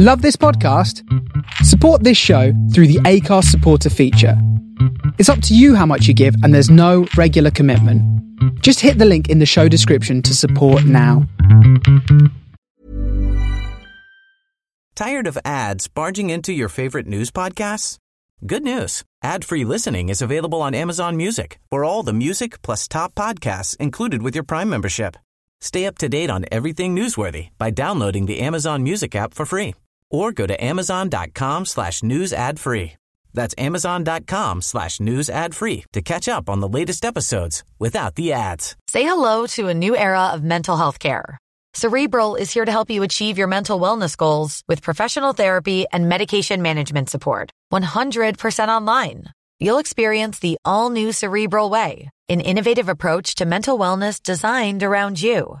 Love this podcast? Support this show through the Acast supporter feature. It's up to you how much you give, and there's no regular commitment. Just hit the link in the show description to support now. Tired of ads barging into your favorite news podcasts? Good news. Ad-free listening is available on Amazon Music for all the music plus top podcasts included with your Prime membership. Stay up to date on everything newsworthy by downloading the Amazon Music app for free or go to amazon.com slash news ad free. That's amazon.com slash news ad free to catch up on the latest episodes without the ads. Say hello to a new era of mental health care. Cerebral is here to help you achieve your mental wellness goals with professional therapy and medication management support. 100% online. You'll experience the all new Cerebral Way, an innovative approach to mental wellness designed around you.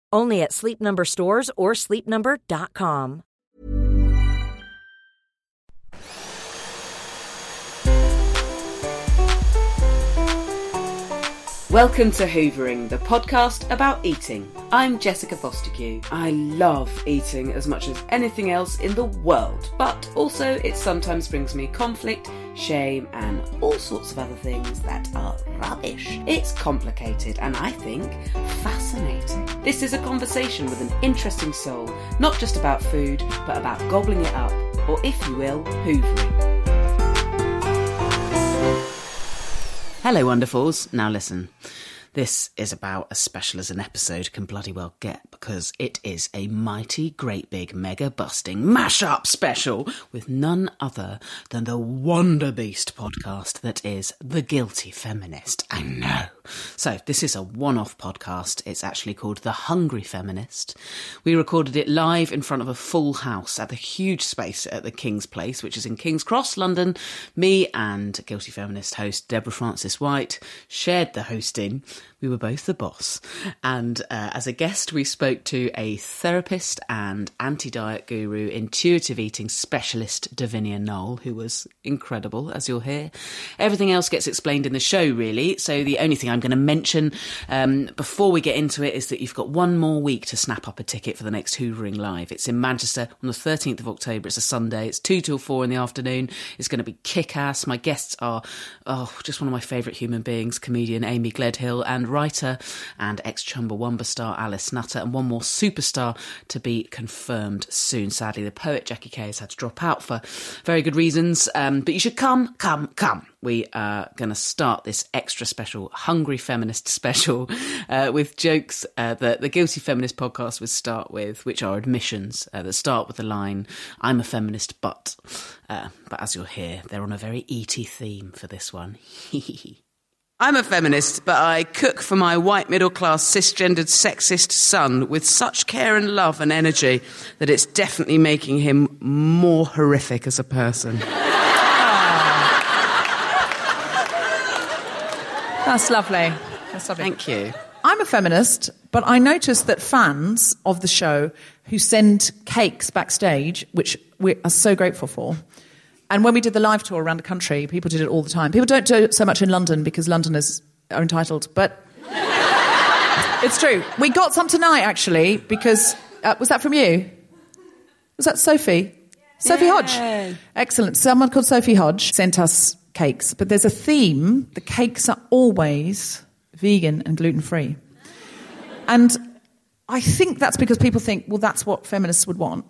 Only at Sleep Number stores or sleepnumber.com. Welcome to Hoovering, the podcast about eating. I'm Jessica Fostekew. I love eating as much as anything else in the world, but also it sometimes brings me conflict, shame, and all sorts of other things that are rubbish. It's complicated and I think fascinating. This is a conversation with an interesting soul, not just about food, but about gobbling it up, or if you will, hoovering. Hello, wonderfuls. Now listen. This is about as special as an episode can bloody well get because it is a mighty, great big, mega busting mash-up special with none other than the Wonder Beast podcast that is The Guilty Feminist. I know. So, this is a one off podcast. It's actually called The Hungry Feminist. We recorded it live in front of a full house at the huge space at the King's Place, which is in King's Cross, London. Me and Guilty Feminist host Deborah Frances-White shared the hosting. We were both the boss. And uh, as a guest, we spoke to a therapist and anti diet guru, intuitive eating specialist, Davinia Knoll, who was incredible, as you'll hear. Everything else gets explained in the show, really. So the only thing I'm going to mention um, before we get into it is that you've got one more week to snap up a ticket for the next Hoovering Live. It's in Manchester on the 13th of October. It's a Sunday. It's 2 till 4 in the afternoon. It's going to be kick ass. My guests are, oh, just one of my favourite human beings, comedian Amy Gledhill and writer and ex Chumbawamba star Alice Nutter, and one more superstar to be confirmed soon. Sadly, the poet Jackie Kay has had to drop out for very good reasons, um, but you should come, come, come. We are going to start this extra special Hungry Feminist special uh, with jokes uh, that the Guilty Feminist podcast would start with, which are admissions uh, that start with the line, I'm a feminist, but. Uh, but as you'll hear, they're on a very ET theme for this one. I'm a feminist, but I cook for my white middle class cisgendered sexist son with such care and love and energy that it's definitely making him more horrific as a person. Ah. That's lovely. That's lovely. Thank you. I'm a feminist, but I noticed that fans of the show who send cakes backstage, which we are so grateful for. And when we did the live tour around the country, people did it all the time. People don't do it so much in London because Londoners are entitled, but it's true. We got some tonight, actually, because uh, was that from you? Was that Sophie? Sophie Hodge. Excellent. Someone called Sophie Hodge sent us cakes, but there's a theme. The cakes are always vegan and gluten free. And I think that's because people think, well, that's what feminists would want.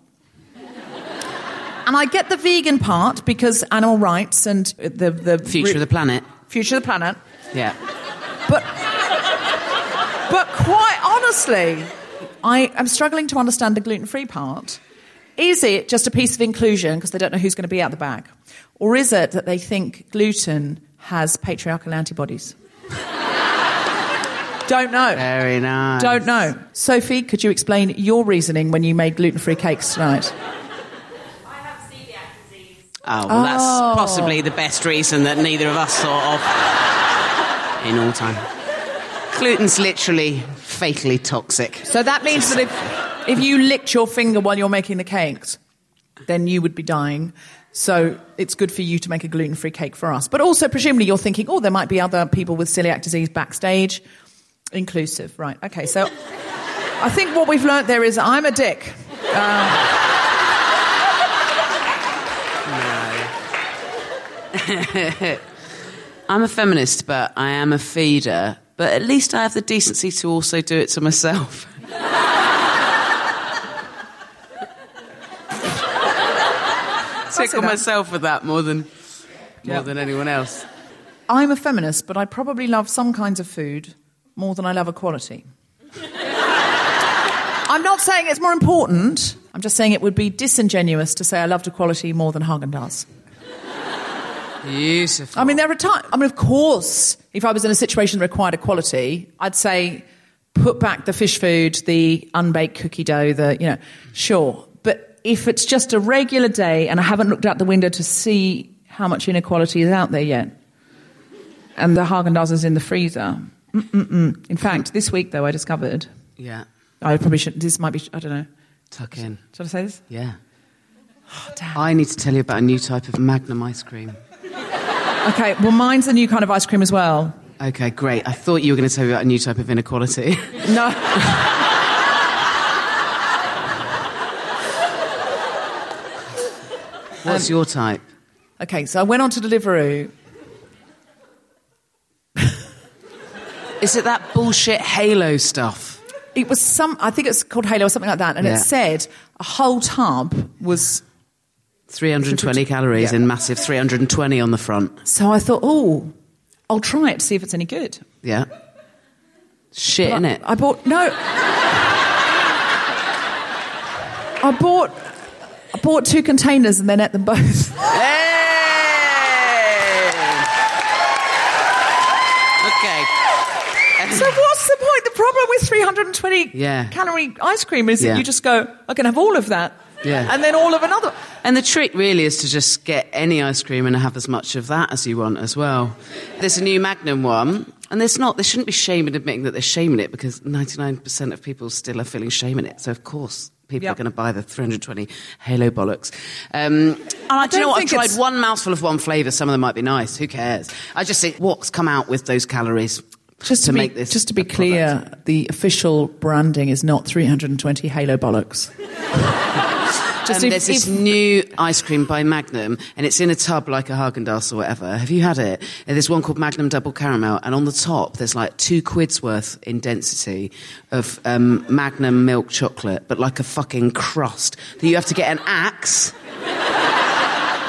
And I get the vegan part because animal rights and the, the Future of the planet. future of the planet. Yeah. But, but quite honestly, I am struggling to understand the gluten free part. Is it just a piece of inclusion because they don't know who's going to be out the bag? Or is it that they think gluten has patriarchal antibodies? don't know. Very nice. Don't know. Sophie, could you explain your reasoning when you made gluten free cakes tonight? Oh, well, that's oh. possibly the best reason that neither of us thought of in all time. Gluten's literally fatally toxic. So that means that if, if you licked your finger while you're making the cakes, then you would be dying. So it's good for you to make a gluten free cake for us. But also, presumably, you're thinking, oh, there might be other people with celiac disease backstage. Inclusive, right. Okay, so I think what we've learnt there is I'm a dick. Uh, I'm a feminist, but I am a feeder. But at least I have the decency to also do it to myself. Tickle myself with that more than more than anyone else. I'm a feminist, but I probably love some kinds of food more than I love equality. I'm not saying it's more important. I'm just saying it would be disingenuous to say I loved equality more than Haagen Dazs. Beautiful. I mean, there are times. I mean, of course, if I was in a situation that required equality, I'd say put back the fish food, the unbaked cookie dough, the you know, sure. But if it's just a regular day and I haven't looked out the window to see how much inequality is out there yet, and the Haagen Dazs is in the freezer. Mm-mm-mm. In fact, this week though, I discovered yeah. I probably should. This might be. I don't know. Tuck in. Should I say this? Yeah. Oh, damn. I need to tell you about a new type of Magnum ice cream. Okay. Well, mine's a new kind of ice cream as well. Okay, great. I thought you were going to tell me about a new type of inequality. No. What's um, your type? Okay. So I went on to Deliveroo. Is it that bullshit Halo stuff? It was some. I think it's called Halo or something like that, and Yeah. it said a whole tub was. 320 calories Yeah. in massive 320 on the front. So I thought, oh, I'll try it to see if it's any good. Yeah. Shit, in it? I bought no. I bought. I bought two containers and then ate them both. Okay. So what's the point? The problem with 320 Yeah. calorie ice cream is Yeah. that you just go, I can have all of that. Yeah. And then all of another. And the trick really is to just get any ice cream and have as much of that as you want as well. There's a new Magnum one, and there's not, they shouldn't be shame in admitting that they're shaming it because 99% of people still are feeling shame in it. So, of course, people Yep. are going to buy the 320 Halo bollocks. Um, and I, do you don't know what? I've tried it's- one mouthful of one flavour. Some of them might be nice. Who cares? I just think what's come out with those calories Just to, to, be, make this. just to be a product. clear, the official branding is not 320 Halo bollocks. just Um, if- there's this if- new ice cream by Magnum, and it's in a tub like a Haagen Dazs or whatever. Have you had it? And there's one called Magnum Double Caramel, and on the top there's like two quid's worth in density of um, Magnum milk chocolate, but like a fucking crust that you have to get an axe.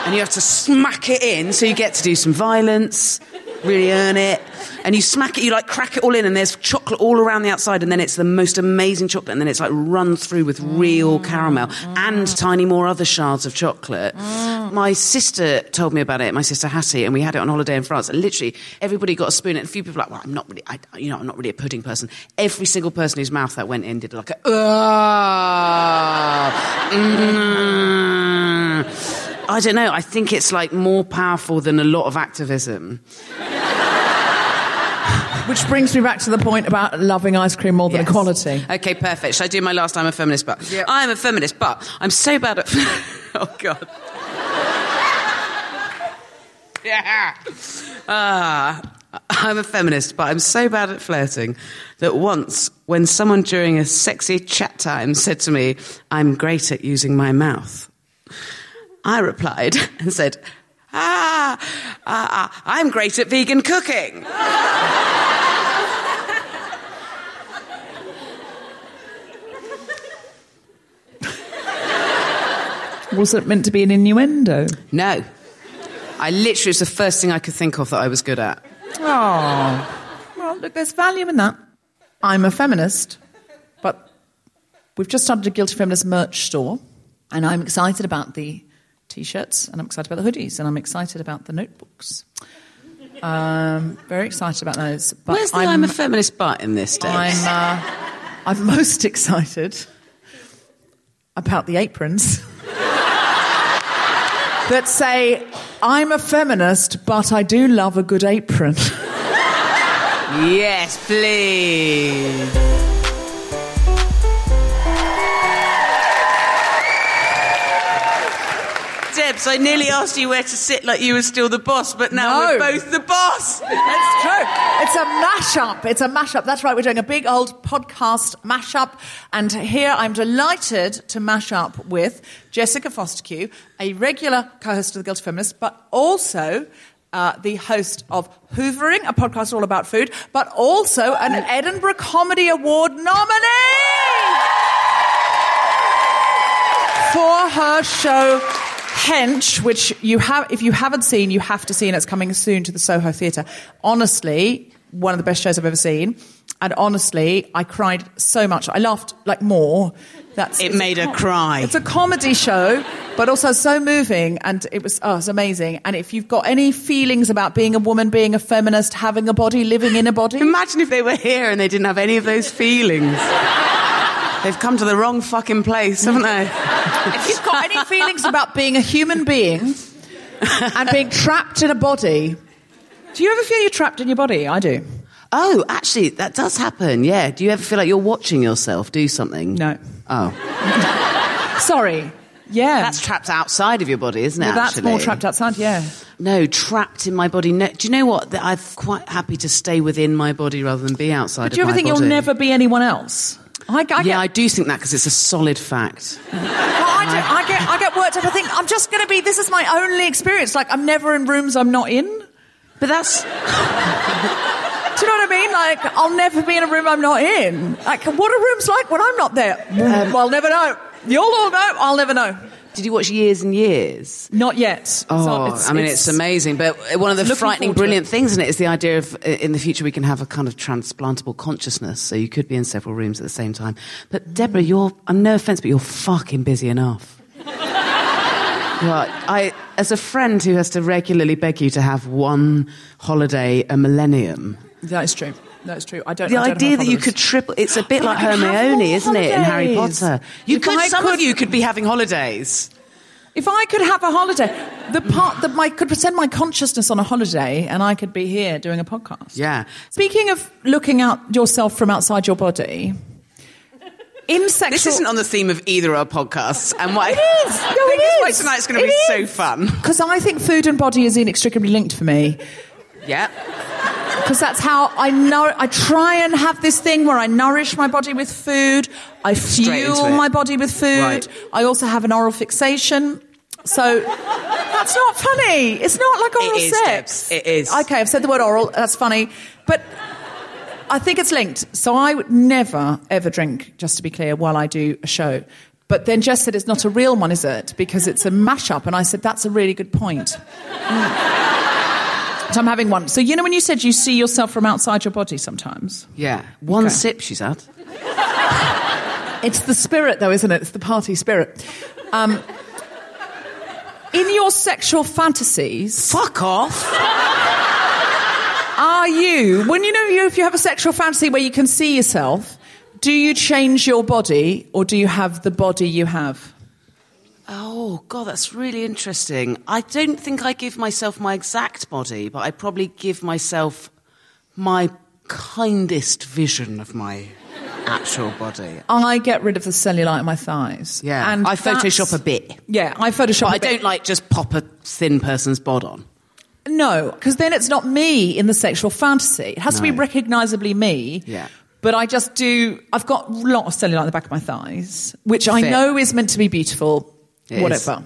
And you have to smack it in, so you get to do some violence, really earn it. And you smack it, you like crack it all in, and there's chocolate all around the outside, and then it's the most amazing chocolate, and then it's like run through with real caramel and tiny more other shards of chocolate. My sister told me about it, my sister Hattie, and we had it on holiday in France. And literally, everybody got a spoon, and a few people were like, well, I'm not really, I, you know, I'm not really a pudding person. Every single person whose mouth that went in did like a, "Ah, mm." I don't know. I think it's like more powerful than a lot of activism. Which brings me back to the point about loving ice cream more than Yes. equality. Okay, perfect. Should I do my last I'm a feminist but? I'm a feminist, but I'm so bad at. oh, God. yeah. Ah. I'm a feminist, but I'm so bad at flirting that once, when someone during a sexy chat time said to me, I'm great at using my mouth, I replied and said, ah, ah, I'm great at vegan cooking. Was it meant to be an innuendo? No. I literally, it's the first thing I could think of that I was good at. Oh. Well, look, there's value in that. I'm a feminist, but we've just started a Guilty Feminist merch store, and I'm excited about the t shirts, and I'm excited about the hoodies, and I'm excited about the notebooks. Um, very excited about those. But Where's the I'm, a feminist but in this, Dave? I'm, uh, I'm most excited about the aprons that say, I'm a feminist, but I do love a good apron. yes, please. Debs, I nearly asked you where to sit like you were still the boss, but now No. we're both the boss. That's true. It's a mashup. It's a mashup. That's right. We're doing a big old podcast mashup. And here I'm delighted to mash up with Jessica Fostekew, a regular co host of The Guilty Feminist, but also. Uh, the host of Hoovering, a podcast all about food, but also an Edinburgh Comedy Award nominee for her show Hench, which you have, if you haven't seen, you have to see, and it's coming soon to the Soho Theatre. Honestly, one of the best shows I've ever seen. And honestly, I cried so much. I laughed like more. That's It it's a made her cry. It's a comedy show, but also so moving, and it was oh, it was amazing. And if you've got any feelings about being a woman, being a feminist, having a body, living in a body, Imagine if they were here and they didn't have any of those feelings. They've come to the wrong fucking place, haven't they? if you've got any feelings about being a human being and being trapped in a body, do you ever feel you're trapped in your body? I do. Oh, actually, that does happen. Yeah. Do you ever feel like you're watching yourself do something? No. Oh, Sorry. Yeah. that's trapped outside of your body, isn't it? Well, that's actually? more trapped outside, yeah. No, trapped in my body. No, do you know what? I'm quite happy to stay within my body rather than be outside. But do you ever think body. you'll never be anyone else? I, I Yeah, get, I do think that because it's a solid fact. I, do, I, get, I get worked up. I think I'm just going to be, this is my only experience. Like, I'm never in rooms I'm not in. But that's Do you know what I mean? Like, I'll never be in a room I'm not in. Like, what are rooms like when I'm not there? Um, well, I'll never know. You'll all know. I'll never know. Did you watch Years and Years? Not yet. So Oh, it's- I mean, it's, amazing. But one of the frightening, brilliant things in it is the idea of uh, in the future we can have a kind of transplantable consciousness. So you could be in several rooms at the same time. But Deborah, you're, I'm no offense, but you're fucking busy enough. are, I, as a friend who has to regularly beg you to have one holiday a millennium, That is true. That is true. I don't. the I don't idea that you could triple, it's a bit like I could have Hermione, isn't it, in Harry. Potter? You If could, I some could- of you could be having holidays. If I could have a holiday, the part that I could send my consciousness on a holiday, and I could be here doing a podcast. Yeah. Speaking of looking out yourself from outside your body, in sexual. This isn't on the theme of either of our podcasts, and why It is. No, it is why is. tonight's going to be so fun. Because I think food and body is inextricably linked for me. Yeah. Because that's how I know. I try and have this thing where I nourish my body with food. I fuel my body with food. Right. I also have an oral fixation. So that's not funny. It's not like oral is, sex. Debs. It is. Okay, I've said the word oral. That's funny, but I think it's linked. So I would never ever drink, just to be clear, while I do a show. But then Jess said it's not a real one, is it? Because it's a mashup, and I said that's a really good point. So I'm having one. So you know when you said you see yourself from outside your body sometimes? Yeah. One Okay. sip, she's had. It's the spirit, though, isn't it? It's the party spirit. Um, in your sexual fantasies, Fuck off. are you when you know you if you have a sexual fantasy where you can see yourself? Do you change your body, or do you have the body you have? Oh, God, that's really interesting. I don't think I give myself my exact body, but I probably give myself my kindest vision of my actual body. I get rid of the cellulite in my thighs. Yeah. and I Photoshop a bit. Yeah, I Photoshop. But I bit. don't like just pop a thin person's bod on. No, because then it's not me in the sexual fantasy. It has to be recognisably me. Yeah. But I just do. I've got a lot of cellulite on the back of my thighs, which I know is meant to be beautiful. It whatever.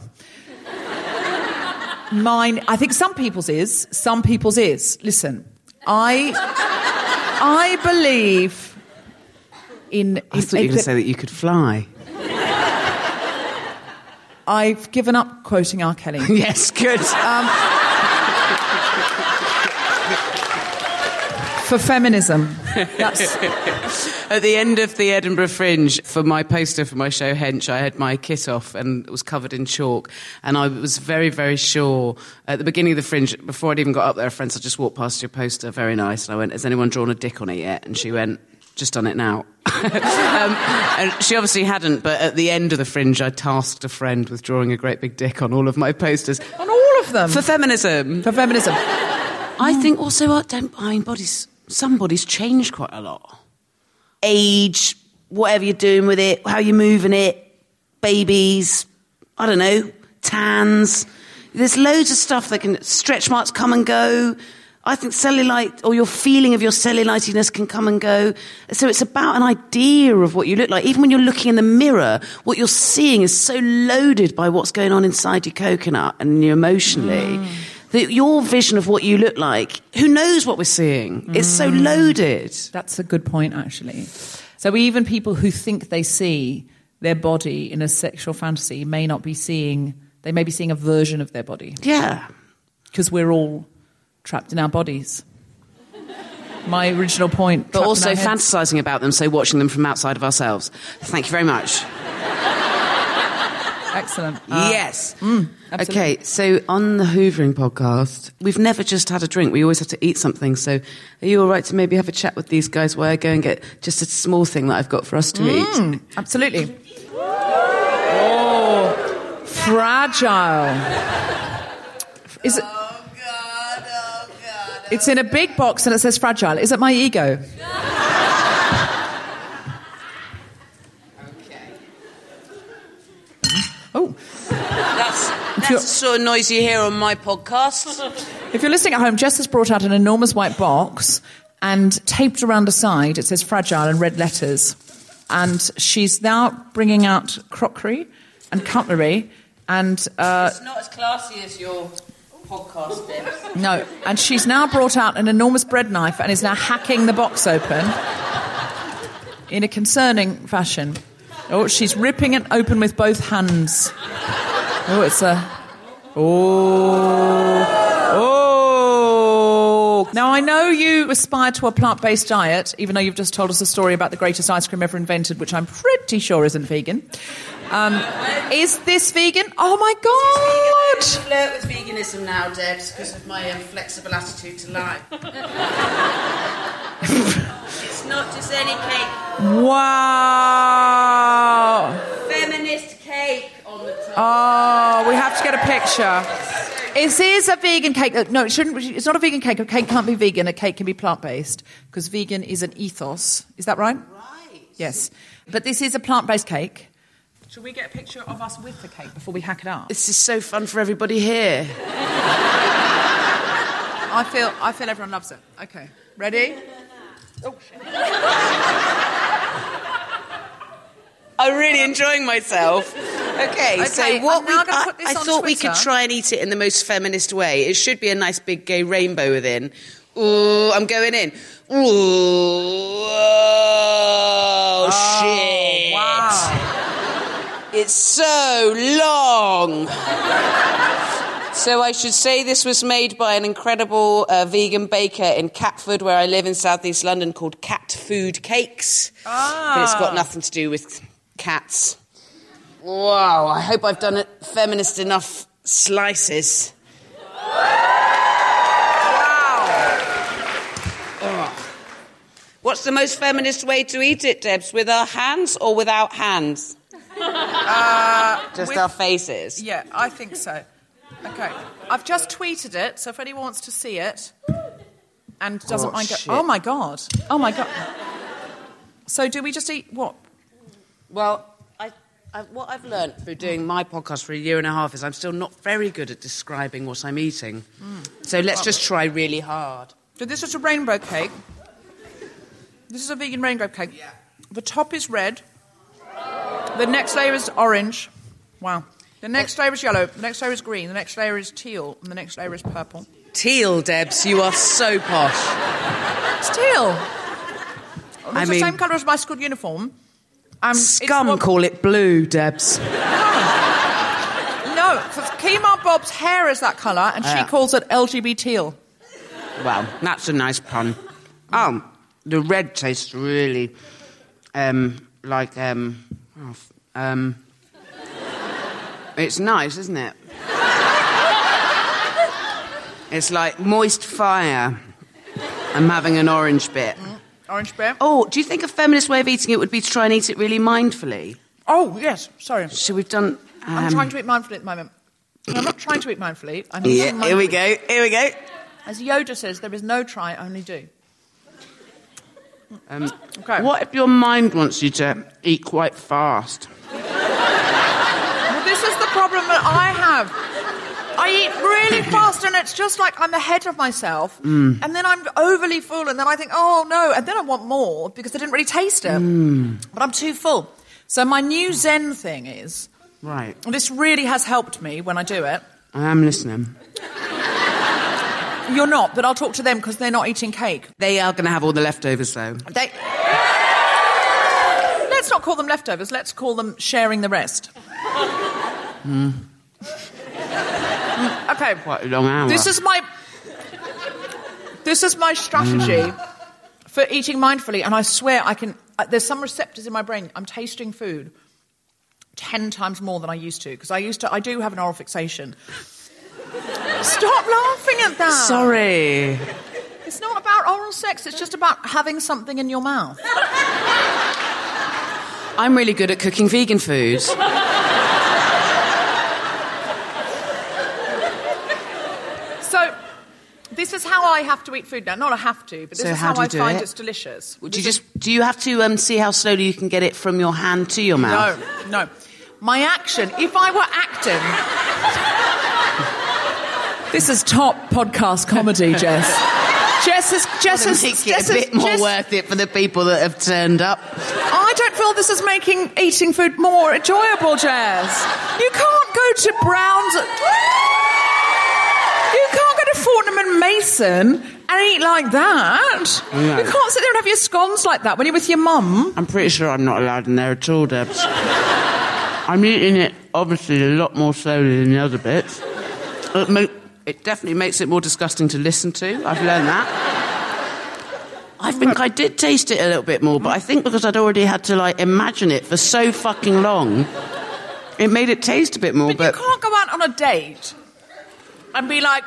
Mine, I think some people's is, some people's is. Listen, I, I believe in. I thought you were going to say that you could fly. I've given up quoting R. Kelly. yes, good. Um, for feminism. That's, At the end of the Edinburgh Fringe, for my poster for my show Hench, I had my kit off and it was covered in chalk. And I was very, very sure at the beginning of the Fringe, before I'd even got up there, a friend said, just walked past your poster, very nice. And I went, has anyone drawn a dick on it yet? And she went, just done it now. um, and she obviously hadn't, but at the end of the Fringe, I tasked a friend with drawing a great big dick on all of my posters. on all of them. For feminism. for feminism. I think also, I don't, I mean, bodies, some changed quite a lot. Age, whatever you're doing with it, how you're moving it, babies, I don't know, tans. There's loads of stuff that can, stretch marks come and go. I think cellulite, or your feeling of your cellulitiness can come and go. So it's about an idea of what you look like. Even when you're looking in the mirror, what you're seeing is so loaded by what's going on inside your coconut and you emotionally. Mm. That your vision of what you look like, who knows what we're seeing? It's so mm. loaded. That's a good point, actually. So even people who think they see their body in a sexual fantasy may not be seeing. They may be seeing a version of their body Yeah. because we're all trapped in our bodies. My original point. But also fantasizing about them, so watching them from outside of ourselves. Thank you very much. Excellent. Uh, yes. absolutely. okay, so on the Hoovering podcast, we've never just had a drink. We always have to eat something. So are you all right to maybe have a chat with these guys while I go and get just a small thing that I've got for us to eat? Absolutely. Oh, fragile. Is it? Oh God, oh God, oh it's in a big box and it says fragile. Is it my ego? Oh, That's, that's sort of noise you hear on my podcast. if you're listening at home, Jess has brought out an enormous white box and taped around the side it says fragile in red letters. And she's now bringing out crockery and cutlery and uh, It's not as classy as your podcast, Debs. No, and she's now brought out an enormous bread knife and is now hacking the box open in a concerning fashion. Oh, she's ripping it open with both hands. Oh, it's a. Oh. Oh. Now, I know you aspire to a plant based diet, even though you've just told us a story about the greatest ice cream ever invented, which I'm pretty sure isn't vegan. Um, is this vegan? Oh my god! flirt with veganism now, Debs, because of my um, flexible attitude to life. it's not just any cake. Wow! Feminist cake on the top. Oh, we have to get a picture. Is this a vegan cake? Uh, No, it shouldn't. It's not a vegan cake. A cake can't be vegan. A cake can be plant based because vegan is an ethos. Is that right? Right. Yes. But this is a plant based cake. Should we get a picture of us with the cake before we hack it up? This is so fun for everybody here. I feel. I feel everyone loves it. Okay. Ready? Oh, I'm really enjoying myself. Okay, so Okay, what I'm we, I, put this I thought we could try and eat it in the most feminist way. It should be a nice big gay rainbow within. Ooh, I'm going in. Ooh, oh, shit. Wow. It's so long. so I should say this was made by an incredible uh, vegan baker in Catford, where I live in southeast London, called Cat Food Cakes. Ah. But it's got nothing to do with cats. Wow, I hope I've done it feminist enough slices. Oh. What's the most feminist way to eat it, Debs? With our hands or without hands? Uh, just with- our faces. Yeah, I think so. Okay. I've just tweeted it, so if anyone wants to see it and doesn't Oh, mind, go- oh my god, oh my god. So do we just eat what? Well, I, I, what I've learned through doing my podcast for a year and a half is I'm still not very good at describing what I'm eating. Hmm. So let's just try really hard. So this is a rainbow cake. This is a vegan rainbow cake. The top is red. The next layer is orange. Wow. The next layer is yellow. The next layer is green. The next layer is teal. And the next layer is purple. Teal, Debs, you are so posh. It's teal. It's I the mean- same colour as my school uniform. Um, Scum what- call it blue, Debs. No, because Kemah Bob's hair is that colour, and she calls it LGB teal. Well, that's a nice pun. Oh, the red tastes really, um, like, um, oh, um, it's nice, isn't it? it's like moist fire. I'm having an orange bit. Orange bear. Oh, do you think a feminist way of eating it would be to try and eat it really mindfully? Oh, yes. Sorry. So we've done. I'm um, trying to eat mindfully at the moment. I'm not trying to eat mindfully. I'm Yeah, eating here we go. Here we go. As Yoda says, there is no try, only do. Um, Okay. What if your mind wants you to eat quite fast? Well, this is the problem that I have. I eat really fast, and it's just like I'm ahead of myself, Mm. and then I'm overly full, and then I think, oh no, and then I want more because I didn't really taste it, Mm. but I'm too full. So my new Zen thing is, Right. this really has helped me when I do it. I am listening. You're not, but I'll talk to them because they're not eating cake. They are going to have all the leftovers, though. They. Let's not call them leftovers. Let's call them sharing the rest. Mm, Okay. Quite a long hour. This is my this is my strategy for eating mindfully, and I swear I can. Uh, there's some receptors in my brain. I'm tasting food ten times more than I used to because I used to. I do have an oral fixation. Stop laughing at that. Sorry. It's not about oral sex. It's just about having something in your mouth. I'm really good at cooking vegan food. So. This is how I have to eat food now. Not I have to, but this So is how how, I find it? it's delicious. Do you is- just do you have to um, see how slowly you can get it from your hand to your mouth? No, no. My action, if I were acting. this is top podcast comedy, Jess. Jess is. Jess To is. make Jess it a is- bit more Jess- worth it for the people that have turned up. I don't feel this is making eating food more enjoyable, Jess. You can't go to Brown's. Mason and eat like that. No. You can't sit there and have your scones like that when you're with your mum. I'm pretty sure I'm not allowed in there at all, Debs. I'm eating it obviously a lot more slowly than the other bits. It, ma- it definitely makes it more disgusting to listen to. I've learned that. I think I did taste it a little bit more, but I think because I'd already had to like imagine it for so fucking long, it made it taste a bit more. But, But, you can't go out on a date and be like,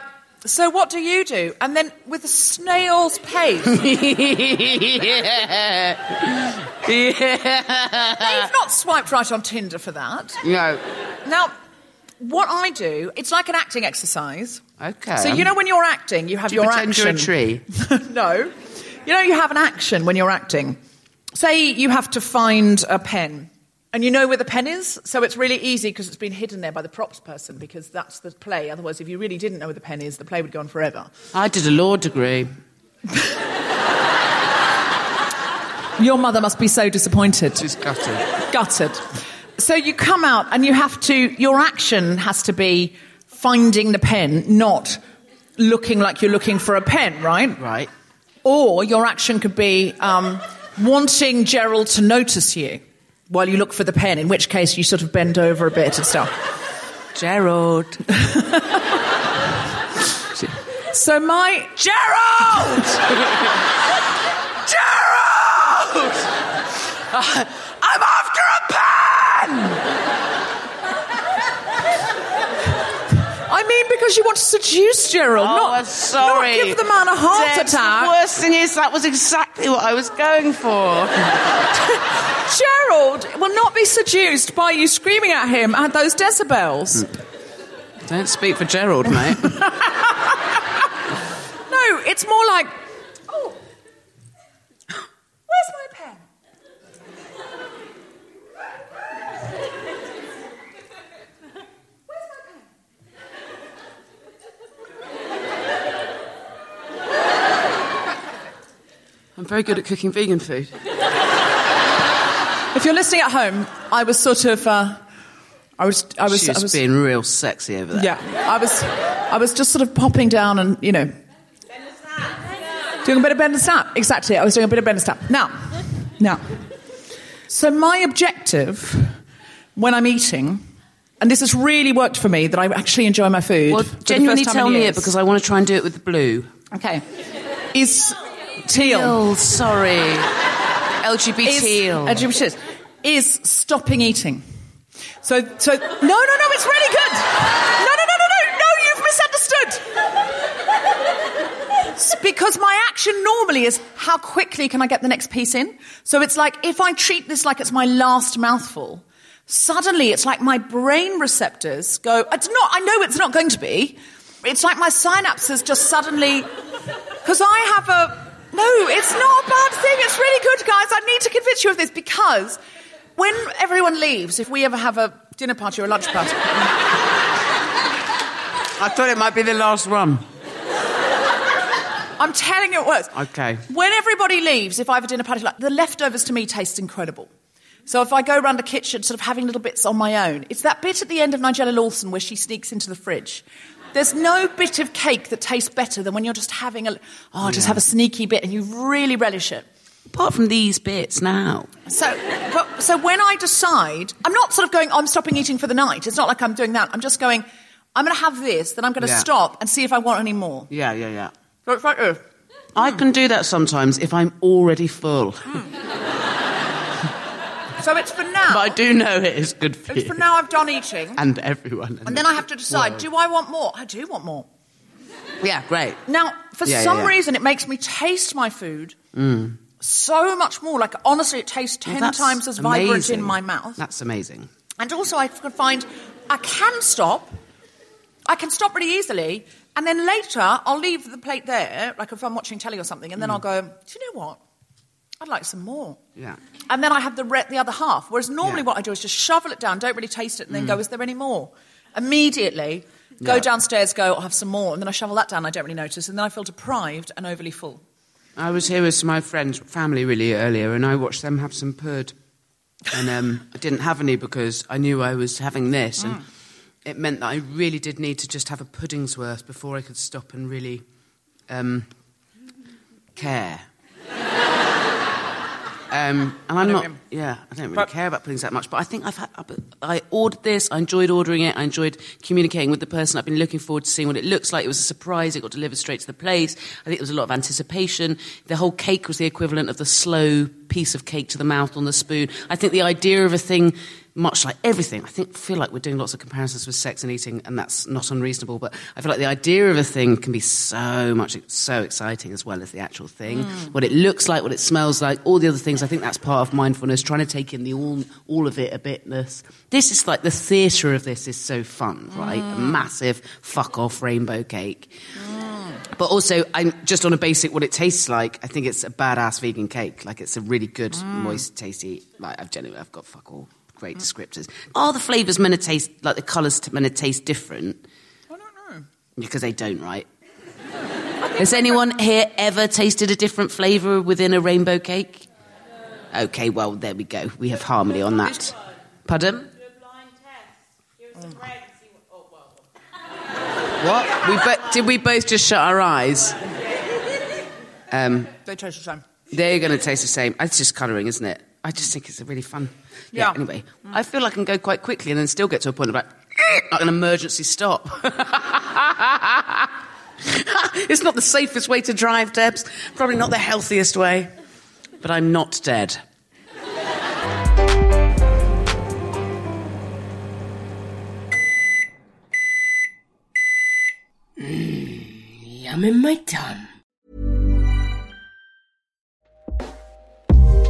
so what do you do? And then with a snail's pace. yeah, yeah, You've not swiped right on Tinder for that. no, Now, what I do, it's like an acting exercise. okay. So you know when you're acting, you have do you your pretend action. you're a tree? no. You know you have an action when you're acting. Say you have to find a pen. And you know where the pen is, so it's really easy because it's been hidden there by the props person because that's the play. Otherwise, if you really didn't know where the pen is, the play would go on forever. I did a law degree. Your mother must be so disappointed. Just gutted. gutted. So you come out and you have to, your action has to be finding the pen, not looking like you're looking for a pen, right? Right. Or your action could be um, wanting Gerald to notice you while you look for the pen, in which case you sort of bend over a bit and stuff. Gerald. So my Gerald! Gerald! I'm ah, because you want to seduce Gerald, Oh, not, sorry. not give the man a heart Debs, attack. The worst thing is, that was exactly what I was going for. Gerald will not be seduced by you screaming at him at those decibels. Don't speak for Gerald, mate. No, it's more like, oh, where's my pen? Where's my pen? I'm very good at cooking vegan food. If you're listening at home, I was sort of, uh, I was, I was, She was, I was being real sexy over there. yeah, I was, I was just sort of popping down and you know, doing a bit of bend and snap. Exactly, I was doing a bit of bend and snap. Now, now, so my objective when I'm eating, and this has really worked for me, that I actually enjoy my food. Well, genuinely tell me it because I want to try and do it with the blue. okay, is teal. Oh, sorry. LGBT is. LGBT is stopping eating. So, so no, no, no, it's really good. No, no, no, no, no, no, you've misunderstood. It's because my action normally is how quickly can I get the next piece in? So it's like if I treat this like it's my last mouthful, suddenly it's like my brain receptors go, it's not, I know it's not going to be. It's like my synapses just suddenly, because I have a, no, it's not a bad thing. It's really good, guys. I need to convince you of this because when everyone leaves, if we ever have a dinner party or a lunch party, I thought it might be the last one. I'm telling you it works. Okay. When everybody leaves, if I have a dinner party, like the leftovers to me taste incredible. So if I go around the kitchen, sort of having little bits on my own, it's that bit at the end of Nigella Lawson where she sneaks into the fridge. There's no bit of cake that tastes better than when you're just having a, oh, just have a sneaky bit and you really relish it. Apart from these bits now. So, but, so when I decide, I'm not sort of going, oh, I'm stopping eating for the night. It's not like I'm doing that. I'm just going, I'm going to have this, then I'm going to Yeah. stop and see if I want any more. Yeah, yeah, yeah. So it's like this. I can do that sometimes if I'm already full. Hmm. So it's for now. But I do know it is good for It's you. for now I've done eating. And everyone. And then I have to decide, do I want more? I do want more. Yeah, great. Now, for Yeah, yeah, some yeah. reason, it makes me taste my food mm. so much more. Like, honestly, it tastes 10 that's times as vibrant in my mouth. That's amazing. And also, I can find I can stop. I can stop really easily. And then later, I'll leave the plate there, like if I'm watching telly or something, and then mm. I'll go, do you know what? I'd like some more. Yeah. And then I have the, re- the other half. Whereas normally Yeah. Mm. what I do is just shovel it down, don't really taste it, and then go, is there any more? Immediately, go Yeah. downstairs, go, I'll have some more. And then I shovel that down, I don't really notice. And then I feel deprived and overly full. I was here with my friends, family really earlier, and I watched them have some pud. And um, I didn't have any because I knew I was having this, and it meant that I really did need to just have a pudding's worth before I could stop and really um, care. Um, and I'm not, yeah, I don't really But- care about puddings that much. But I think I've had, I ordered this. I enjoyed ordering it. I enjoyed communicating with the person. I've been looking forward to seeing what it looks like. It was a surprise. It got delivered straight to the place. I think there was a lot of anticipation. The whole cake was the equivalent of the slow piece of cake to the mouth on the spoon. I think the idea of a thing, much like everything, I think feel like we're doing lots of comparisons with sex and eating, and that's not unreasonable. But I feel like the idea of a thing can be so much so exciting as well as the actual thing. Mm. What it looks like, what it smells like, all the other things. I think that's part of mindfulness, trying to take in the all all of it a bitness. This is like the theatre of this is so fun, right? A mm. massive fuck off rainbow cake. Mm. But also, I'm just on a basic what it tastes like. I think it's a badass vegan cake. Like it's a really good, moist, tasty. Like I've genuinely, I've got fuck all great descriptors. Are the flavors going to taste like the colors going to taste different? I don't know. Because they don't, right? Has anyone here ever tasted a different flavor within a rainbow cake? Okay, well there we go. We have harmony on that. Pardon? What? We bo- did we both just shut our eyes? Um, They taste the same. they're going to taste the same. It's just colouring, isn't it? I just think it's a really fun. Yeah. Yeah. Anyway, I feel I can go quite quickly and then still get to a point of like, like an emergency stop. it's not the safest way to drive, Debs. Probably not the healthiest way. But I'm not dead. Mm, yum in my tum.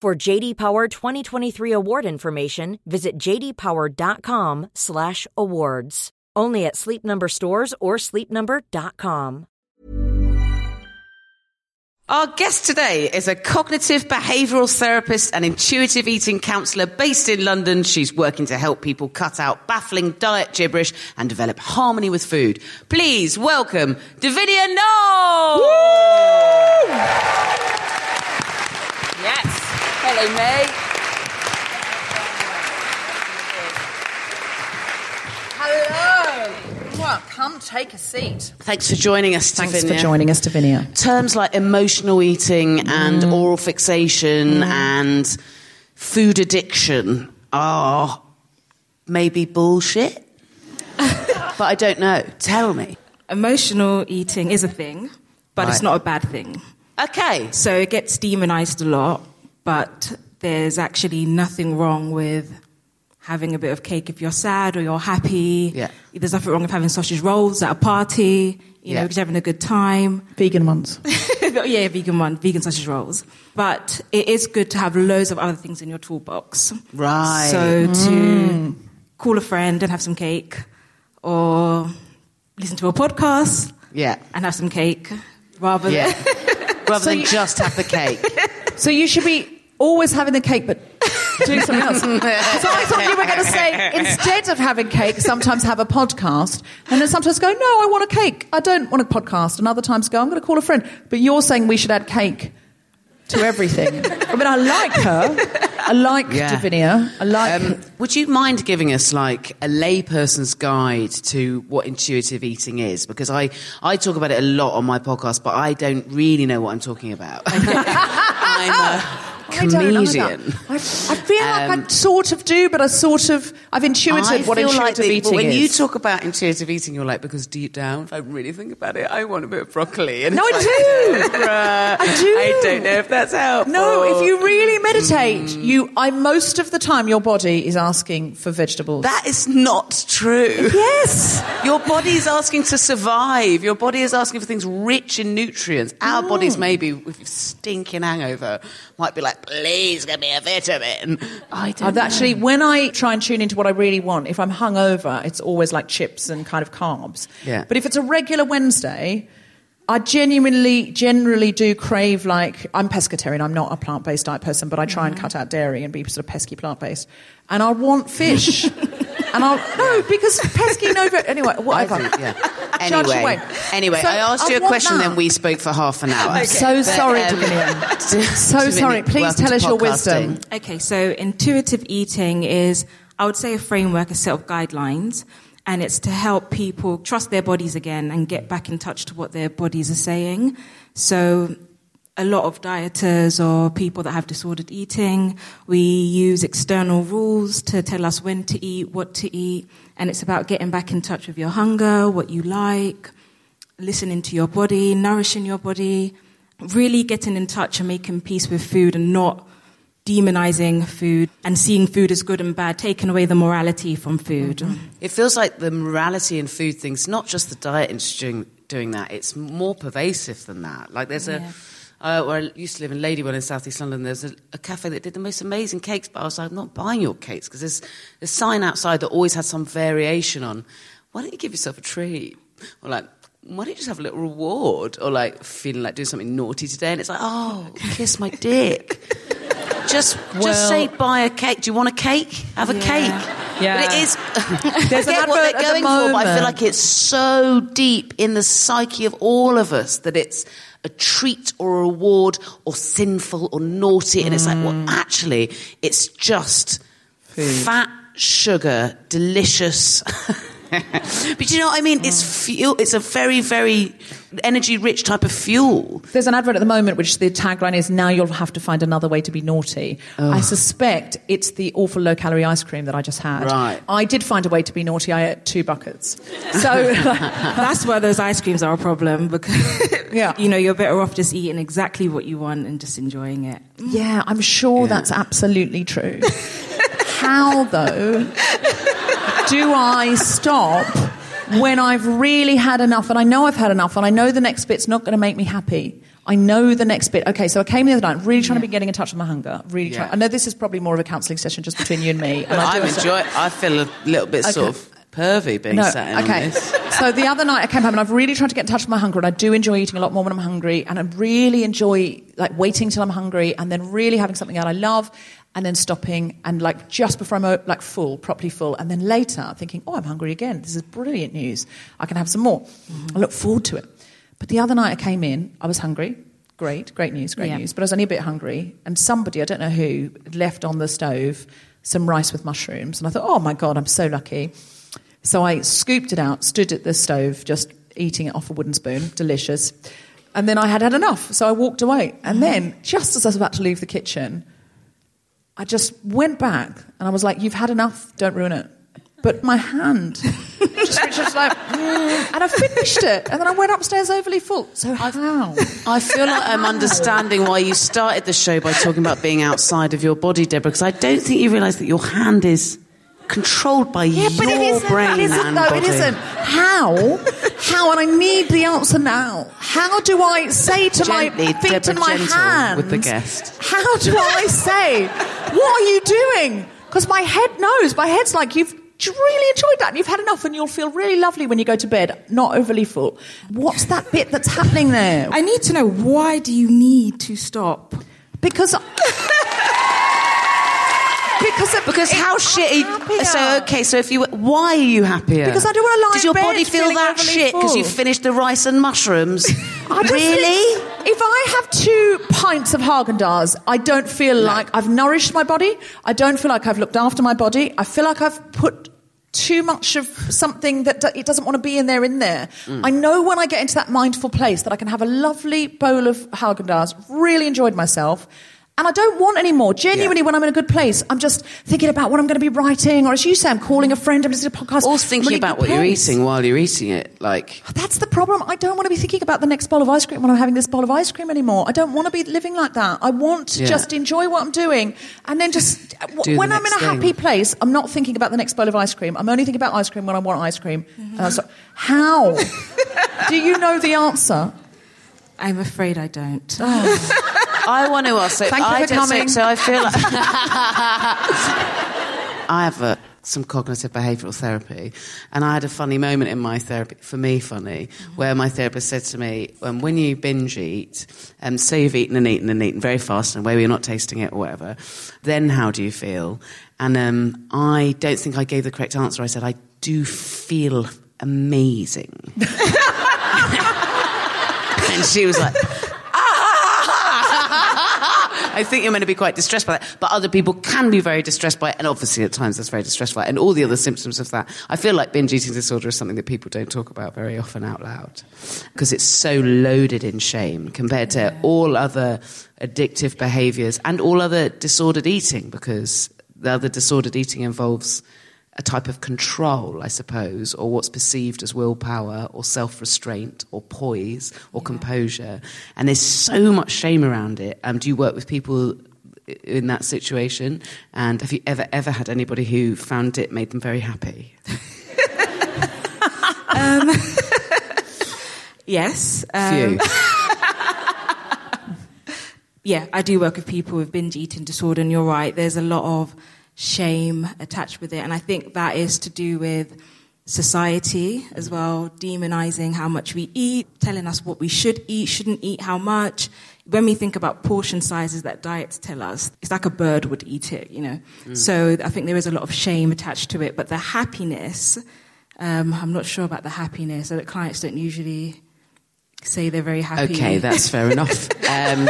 For JD Power 2023 award information, visit jdpower.com/awards. Only at Sleep Number stores or sleepnumber.com. Our guest today is a cognitive behavioural therapist and intuitive eating counsellor based in London. She's working to help people cut out baffling diet gibberish and develop harmony with food. Please welcome Davinia No! Yes. Hello, May. Hello. Well, come take a seat. Thanks for joining us, Thanks Davinia. for joining us, Davinia. terms like emotional eating and Mm. oral fixation and food addiction are maybe bullshit. but I don't know. Tell me. Emotional eating is a thing, but it's not a bad thing. Okay. So it gets demonized a lot, but there's actually nothing wrong with having a bit of cake if you're sad or you're happy. Yeah. There's nothing wrong with having sausage rolls at a party, you know, Yeah. because you're having a good time. Vegan ones. yeah, vegan one, vegan sausage rolls. But it is good to have loads of other things in your toolbox. Right. So to mm. call a friend and have some cake, or listen to a podcast Yeah. and have some cake, rather Yeah. than Rather So than you- just have the cake. So you should be always having the cake, but doing something else. So I thought you were going to say instead of having cake, sometimes have a podcast, and then sometimes go, no, I want a cake. I don't want a podcast, and other times go, I'm going to call a friend. But you're saying we should add cake to everything. I mean, I like her. I like Yeah. Davinia. I like. Um, would you mind giving us like a layperson's guide to what intuitive eating is? Because I, I talk about it a lot on my podcast, but I don't really know what I'm talking about. I'm a I don't either. Comedian. I, I feel like Um, I sort of do, but I sort of I've intuited what intuitive like the- eating when is. When you talk about intuitive eating, you're like, because deep down, if I really think about it, I want a bit of broccoli. And No, I like, do. bruh, I do. I don't know if that's helpful. No, if you really meditate, you I most of the time your body is asking for vegetables. That is not true. yes. Your body is asking to survive. Your body is asking for things rich in nutrients. Our Mm. bodies, maybe with stinking hangover, might be like, please give me a vitamin. I don't I've know. actually, when I try and tune into what I really want, if I'm hungover, it's always like chips and kind of carbs. Yeah. But if it's a regular Wednesday, I genuinely, generally do crave like I'm pescatarian. I'm not a plant-based diet person, but I try and cut out dairy and be sort of pesky plant-based. And I want fish. and I'll no because pesky no. ve- Anyway, whatever. do, yeah. Anyway, anyway, So I asked you a question, that. then we spoke for half an hour. I'm so sorry, um, Davinia. So sorry. Please tell us your wisdom. Okay, so intuitive eating is, I would say, a framework, a set of guidelines, and it's to help people trust their bodies again and get back in touch to what their bodies are saying. So, a lot of dieters or people that have disordered eating, we use external rules to tell us when to eat, what to eat, and it's about getting back in touch with your hunger, what you like, listening to your body, nourishing your body, really getting in touch and making peace with food and not demonizing food and seeing food as good and bad, taking away the morality from food. It feels like the morality in food things, not just the diet industry doing, doing that, it's more pervasive than that. Like there's a, uh, where I used to live in Ladywell in South East London, there's a, a cafe that did the most amazing cakes, but I was like, I'm not buying your cakes because there's a sign outside that always had some variation on, why don't you give yourself a treat? Or like, why don't you just have a little reward? Or like feeling like doing something naughty today and it's like, oh, kiss my dick. just Well- just say buy a cake. Do you want a cake? Have a Yeah. cake. Yeah. But it is. There's I an get what they're at the going for, but I feel like it's so deep in the psyche of all of us that it's a treat or a reward or sinful or naughty, and it's like, well, Mm. actually, it's just fat, sugar, delicious. but you know what I mean? It's fuel. It's a very, very energy-rich type of fuel. There's an advert at the moment which the tagline is "Now you'll have to find another way to be naughty." I suspect it's the awful low-calorie ice cream that I just had. Right. I did find a way to be naughty. I ate two buckets. So That's where those ice creams are a problem because Yeah. you know you're better off just eating exactly what you want and just enjoying it. yeah, I'm sure that's absolutely true. How though do I stop when I've really had enough and I know I've had enough and I know the next bit's not going to make me happy? I know the next bit. Okay, so I came the other night, really trying to be getting in touch with my hunger. Really trying. Yeah. I know this is probably more of a counselling session just between you and me. And I do enjoy. I feel a little bit sort of pervy being no, sat in okay. So the other night I came home and I've really tried to get in touch with my hunger and I do enjoy eating a lot more when I'm hungry and I really enjoy like waiting till I'm hungry and then really having something that I love and then stopping and like just before I'm uh, like full, properly full and then later thinking, oh, I'm hungry again. This is brilliant news. I can have some more. I look forward to it. But the other night I came in, I was hungry. Great, great news, great Yeah. news. But I was only a bit hungry and somebody, I don't know who, had left on the stove some rice with mushrooms and I thought, oh my God, I'm so lucky. So I scooped it out, stood at the stove, just eating it off a wooden spoon, delicious. And then I had had enough, so I walked away. And then, just as I was about to leave the kitchen, I just went back and I was like, You've had enough, don't ruin it. But my hand just reached just like, "Mm," and I finished it. And then I went upstairs overly full. So I, how? I feel like I'm understanding why you started the show by talking about being outside of your body, Deborah, because I don't think you realise that your hand is controlled by Yeah, but it your isn't. brain it isn't, and though. body. It isn't. How? How? And I need the answer now. How do I say to Gently, my feet Deborah and my hands with the guest. How do I say? what are you doing? Because my head knows. My head's like you've. Really enjoyed that, and you've had enough, and you'll feel really lovely when you go to bed, not overly full. What's that bit that's happening there? I need to know why do you need to stop? because because how shitty. happier. So okay, so if you why are you happier? Because I don't wanna lie Does your body feel that shit because you finished the rice and mushrooms? Really? think if I have two pints of Haagen-Dazs, I don't feel like I've nourished my body. I don't feel like I've looked after my body. I feel like I've put too much of something that it doesn't want to be in there in there. Mm. I know when I get into that mindful place that I can have a lovely bowl of Haagen-Dazs, really enjoyed myself. And I don't want any more. Genuinely, Yeah. when I'm in a good place, I'm just thinking about what I'm going to be writing, or as you say, I'm calling a friend, I'm listening to a podcast. Or thinking in about good what you're eating while you're eating it, like oh, That's the problem. I don't want to be thinking about the next bowl of ice cream when I'm having this bowl of ice cream anymore. I don't want to be living like that. I want to Yeah. just enjoy what I'm doing and then just Do when the I'm in a next happy thing. place, I'm not thinking about the next bowl of ice cream. I'm only thinking about ice cream when I want ice cream. And I'm so- how? Do you know the answer? I'm afraid I don't. Oh. I want to ask. So Thank you I for coming. So, I feel like I have uh, some cognitive behavioural therapy, and I had a funny moment in my therapy, for me funny, where my therapist said to me, um, "When you binge eat, um, say you've eaten and eaten and eaten very fast, and maybe you're not tasting it or whatever, then how do you feel?" And um, I don't think I gave the correct answer. I said, "I do feel amazing." and she was like. I think you're meant to be quite distressed by that, but other people can be very distressed by it, and obviously at times that's very distressful, and all the other symptoms of that. I feel like binge eating disorder is something that people don't talk about very often out loud because it's so loaded in shame compared to all other addictive behaviors and all other disordered eating because the other disordered eating involves a type of control, I suppose, or what's perceived as willpower or self restraint or poise or composure. And there's so much shame around it. Um, do you work with people in that situation? And have you ever, ever had anybody who found it made them very happy? Yes. um, Few. yeah, I do work with people with binge eating disorder, and you're right, there's a lot of shame attached with it. And I think that is to do with society as well, demonizing how much we eat, telling us what we should eat, shouldn't eat, how much. when we think about portion sizes that diets tell us, it's like a bird would eat it, you know. Mm. So I think there is a lot of shame attached to it. But the happiness, um, I'm not sure about the happiness. That clients don't usually say they're very happy. Okay, that's fair enough. Um,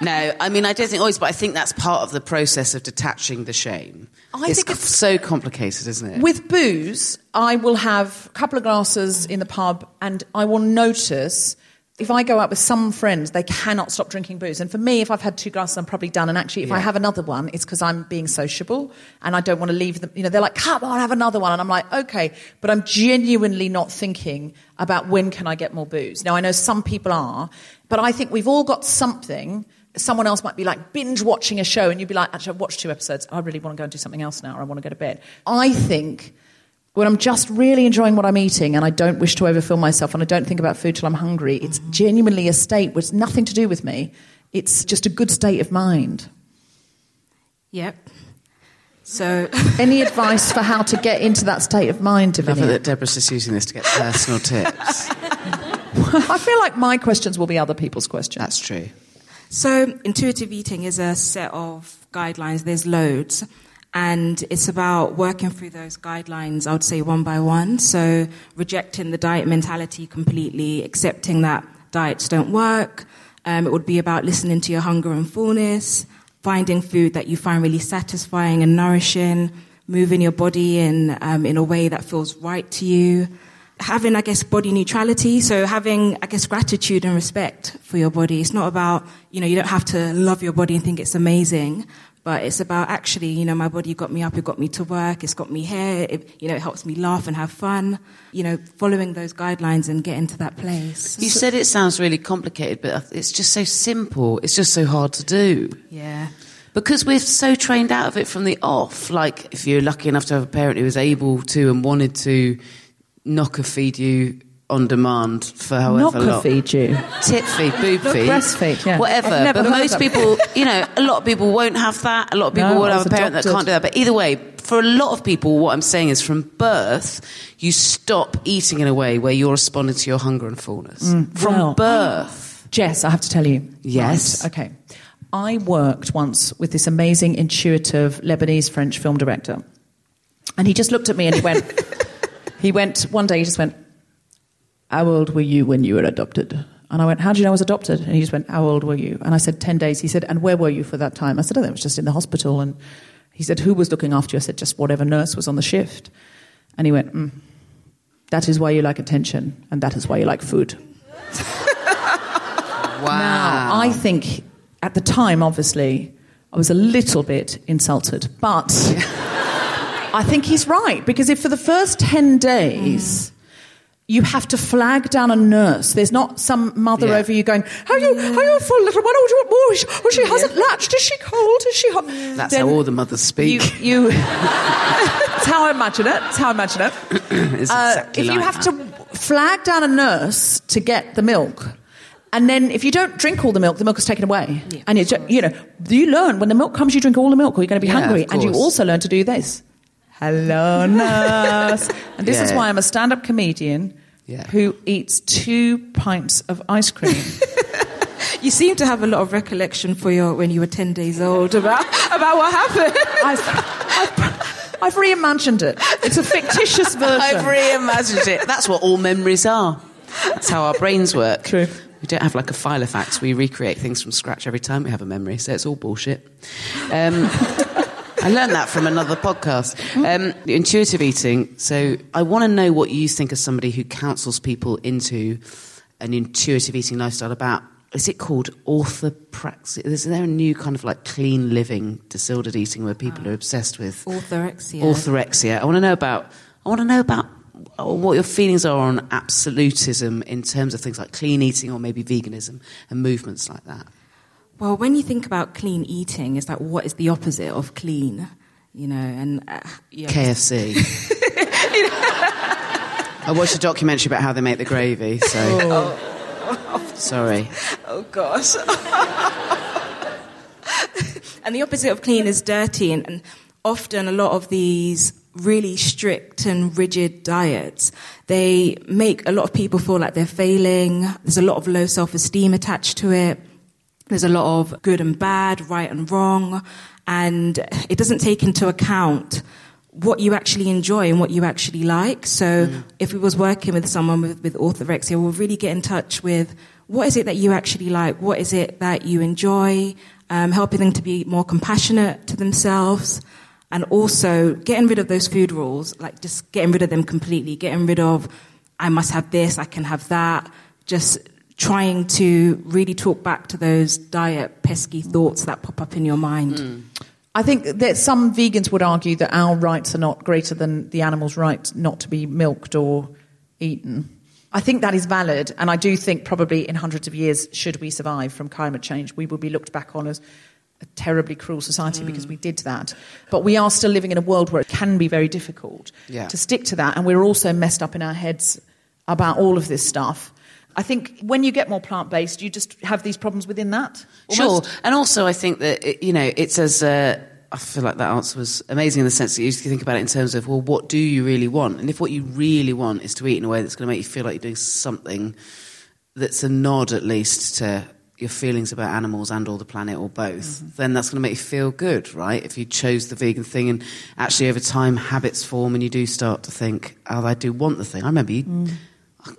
no, I mean I don't think always, but I think that's part of the process of detaching the shame. I it's think it's so complicated, isn't it? With booze, I will have a couple of glasses in the pub, and I will notice if I go out with some friends, they cannot stop drinking booze. And for me, if I've had two glasses, I'm probably done. And actually, if yeah. I have another one, it's because I'm being sociable and I don't want to leave them. You know, they're like, come on, have another one. And I'm like, okay. But I'm genuinely not thinking about when can I get more booze. Now, I know some people are, but I think we've all got something. Someone else might be like binge watching a show and you'd be like, actually, I've watched two episodes. I really want to go and do something else now or I want to go to bed. I think when I'm just really enjoying what I'm eating and I don't wish to overfill myself and I don't think about food till I'm hungry, it's mm-hmm. genuinely a state with nothing to do with me. It's just a good state of mind. Yep. So, any advice for how to get into that state of mind, Davinia? Love that Deborah's just using this to get personal tips. I feel like my questions will be other people's questions. That's true. So, intuitive eating is a set of guidelines. There's loads. And it's about working through those guidelines, I would say one by one. So rejecting the diet mentality completely, accepting that diets don't work. Um, it would be about listening to your hunger and fullness, finding food that you find really satisfying and nourishing, moving your body in, um, in a way that feels right to you. Having, I guess, body neutrality. So having, I guess, gratitude and respect for your body. It's not about, you know, you don't have to love your body and think it's amazing, but it's about actually, you know, my body got me up, it got me to work, it's got me here, it, you know, it helps me laugh and have fun. You know, following those guidelines and getting to that place. You so, said it sounds really complicated, but it's just so simple. It's just so hard to do. Yeah. Because we're so trained out of it from the off. Like, if you're lucky enough to have a parent who was able to and wanted to knocker feed you on demand for however long. feed you. Tit feed, boob feed. Breastfeed, yeah. Whatever. But most people, you know, a lot of people won't have that. A lot of people no, will have a parent adopted. that can't do that. But either way, for a lot of people, what I'm saying is from birth, you stop eating in a way where you're responding to your hunger and fullness. Mm, from well, birth. Jess, I have to tell you. Yes. Right, okay. I worked once with this amazing, intuitive Lebanese French film director. And he just looked at me and he went, he went, one day he just went, how old were you when you were adopted? And I went, How do you know I was adopted? And he just went, How old were you? And I said, 10 days. He said, And where were you for that time? I said, Oh, I was just in the hospital. And he said, Who was looking after you? I said, Just whatever nurse was on the shift. And he went, mm, That is why you like attention, and that is why you like food. wow. Now, I think at the time, obviously, I was a little bit insulted, but I think he's right because if for the first 10 days, mm you have to flag down a nurse. There's not some mother yeah. over you going, "Are you, are you a full little one? Or do you want more? Oh, she hasn't yeah. latched. Is she cold? Is she hot?" That's then how all the mothers speak. You, you that's how I imagine it. That's how I imagine it. it's uh, exactly if like you have that. to flag down a nurse to get the milk, and then if you don't drink all the milk, the milk is taken away. Yeah, and you, you know, you learn when the milk comes, you drink all the milk, or you're going to be hungry. And you also learn to do this. Hello, nurse. and this yeah. is why I'm a stand up comedian yeah. who eats two pints of ice cream. you seem to have a lot of recollection for your when you were 10 days old about, about what happened. I've, I've, I've reimagined it. It's a fictitious version. I've reimagined it. That's what all memories are. That's how our brains work. True. We don't have like a file of facts. We recreate things from scratch every time we have a memory, so it's all bullshit. Um, I learned that from another podcast. Um, intuitive eating. So I want to know what you think as somebody who counsels people into an intuitive eating lifestyle about. Is it called orthopraxia? Is there a new kind of like clean living, disordered eating where people are obsessed with orthorexia? Orthorexia. I want to know about. I want to know about what your feelings are on absolutism in terms of things like clean eating or maybe veganism and movements like that. Well, when you think about clean eating, it's like what is the opposite of clean? You know, and uh, KFC. I watched a documentary about how they make the gravy. So, oh. sorry. Oh gosh. and the opposite of clean is dirty, and, and often a lot of these really strict and rigid diets, they make a lot of people feel like they're failing. There's a lot of low self esteem attached to it There's a lot of good and bad, right and wrong, and it doesn't take into account what you actually enjoy and what you actually like. So mm. if we was working with someone with, with orthorexia, we'll really get in touch with what is it that you actually like? What is it that you enjoy? Um, helping them to be more compassionate to themselves and also getting rid of those food rules, like just getting rid of them completely, getting rid of, I must have this, I can have that, just trying to really talk back to those diet pesky thoughts that pop up in your mind. Mm. I think that some vegans would argue that our rights are not greater than the animal's right not to be milked or eaten. I think that is valid, and I do think probably in hundreds of years, should we survive from climate change, we will be looked back on as a terribly cruel society mm. because we did that. But we are still living in a world where it can be very difficult yeah. to stick to that, and we're also messed up in our heads about all of this stuff. I think when you get more plant based, you just have these problems within that. Almost. Sure, and also I think that it, you know it's as uh, I feel like that answer was amazing in the sense that you think about it in terms of well, what do you really want? And if what you really want is to eat in a way that's going to make you feel like you're doing something that's a nod at least to your feelings about animals and or the planet or both, mm-hmm. then that's going to make you feel good, right? If you chose the vegan thing and actually over time habits form and you do start to think, oh, I do want the thing. I remember you. Mm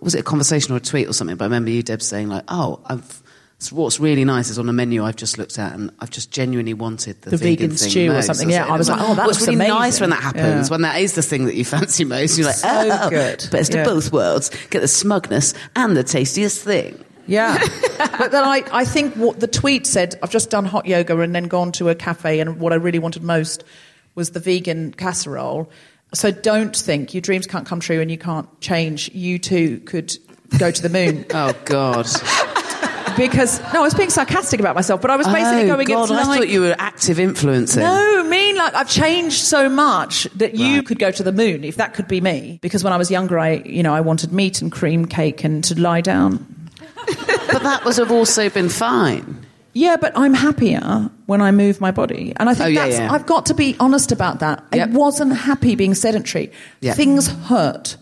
was it a conversation or a tweet or something? But I remember you, Deb, saying like, "Oh, I've." What's really nice is on a menu I've just looked at, and I've just genuinely wanted the, the vegan, vegan stew most. or something. Yeah, I was like, oh, that was really amazing. nice when that happens. Yeah. When that is the thing that you fancy most, you're like, so oh, good. best yeah. of both worlds. Get the smugness and the tastiest thing. Yeah, but then I, I think what the tweet said. I've just done hot yoga and then gone to a cafe, and what I really wanted most was the vegan casserole. So don't think your dreams can't come true and you can't change. You too could go to the moon. oh God. because no, I was being sarcastic about myself, but I was basically oh, going. God, I like, thought you were active influencing. No, mean like I've changed so much that you right. could go to the moon if that could be me. Because when I was younger, I you know I wanted meat and cream cake and to lie down. but that was have also been fine. Yeah, but I'm happier when I move my body. And I think oh, yeah, that's, yeah. I've got to be honest about that. Yep. I wasn't happy being sedentary. Yep. Things hurt.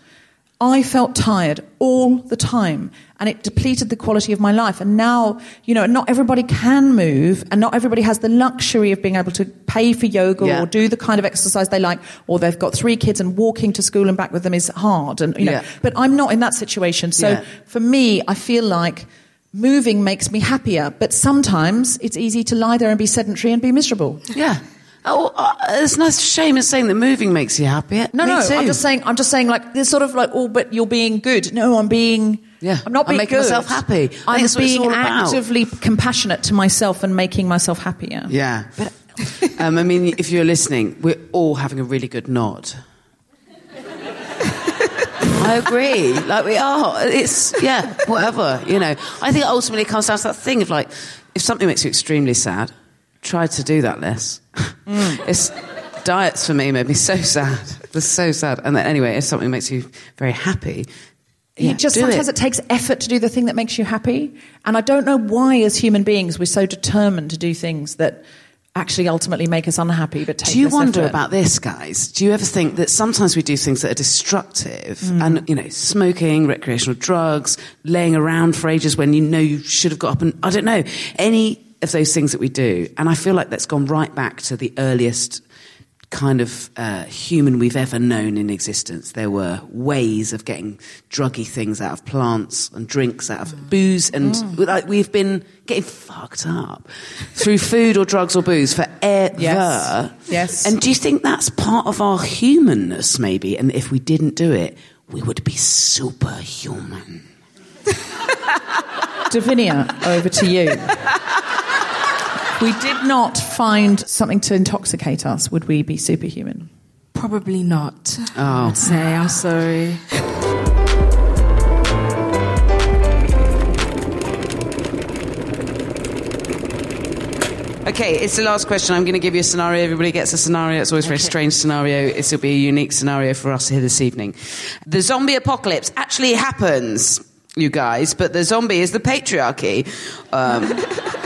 I felt tired all the time and it depleted the quality of my life. And now, you know, not everybody can move and not everybody has the luxury of being able to pay for yoga yeah. or do the kind of exercise they like, or they've got three kids and walking to school and back with them is hard. And, you know, yeah. but I'm not in that situation. So yeah. for me, I feel like moving makes me happier, but sometimes it's easy to lie there and be sedentary and be miserable. Yeah. Oh, uh, it's no shame in saying that moving makes you happier. No, Me no, too. I'm just saying. I'm just saying, like, there's sort of like, oh, but you're being good. No, I'm being. Yeah, I'm not being I'm making good. myself happy. I'm being actively compassionate to myself and making myself happier. Yeah, but um, I mean, if you're listening, we're all having a really good nod. I agree. Like we are. It's yeah, whatever. You know. I think ultimately it comes down to that thing of like, if something makes you extremely sad, try to do that less. Mm. it's diets for me made me so sad. Was so sad. And then, anyway, if something makes you very happy, yeah, just sometimes it. it. takes effort to do the thing that makes you happy. And I don't know why, as human beings, we're so determined to do things that actually ultimately make us unhappy. But do you wonder effort. about this, guys? Do you ever think that sometimes we do things that are destructive, mm. and you know, smoking, recreational drugs, laying around for ages when you know you should have got up and I don't know any of those things that we do. And I feel like that's gone right back to the earliest kind of uh, human we've ever known in existence. There were ways of getting druggy things out of plants and drinks out of mm. booze, and mm. like we've been getting fucked up through food or drugs or booze forever. Yes. yes. And do you think that's part of our humanness, maybe? And if we didn't do it, we would be superhuman. Davinia, over to you we did not find something to intoxicate us, would we be superhuman? Probably not. Oh. I'd say, I'm sorry. Okay, it's the last question. I'm going to give you a scenario. Everybody gets a scenario. It's always a very strange scenario. This will be a unique scenario for us here this evening. The zombie apocalypse actually happens, you guys, but the zombie is the patriarchy. Um,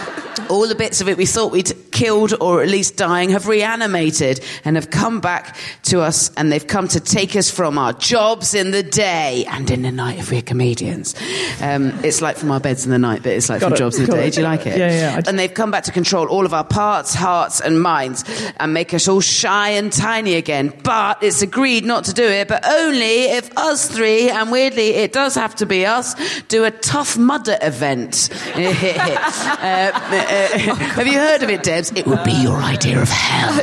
all the bits of it we thought we'd killed or at least dying have reanimated and have come back to us and they've come to take us from our jobs in the day and in the night if we're comedians. Um, it's like from our beds in the night, but it's like Got from it, jobs in the got day. it. Do you like it? Yeah, yeah, I- And they've come back to control all of our parts, hearts, and minds and make us all shy and tiny again. But it's agreed not to do it, but only if us three, and weirdly, it does have to be us, do a tough mudder event. Uh, have you heard of it, Debs? It would be your idea of hell.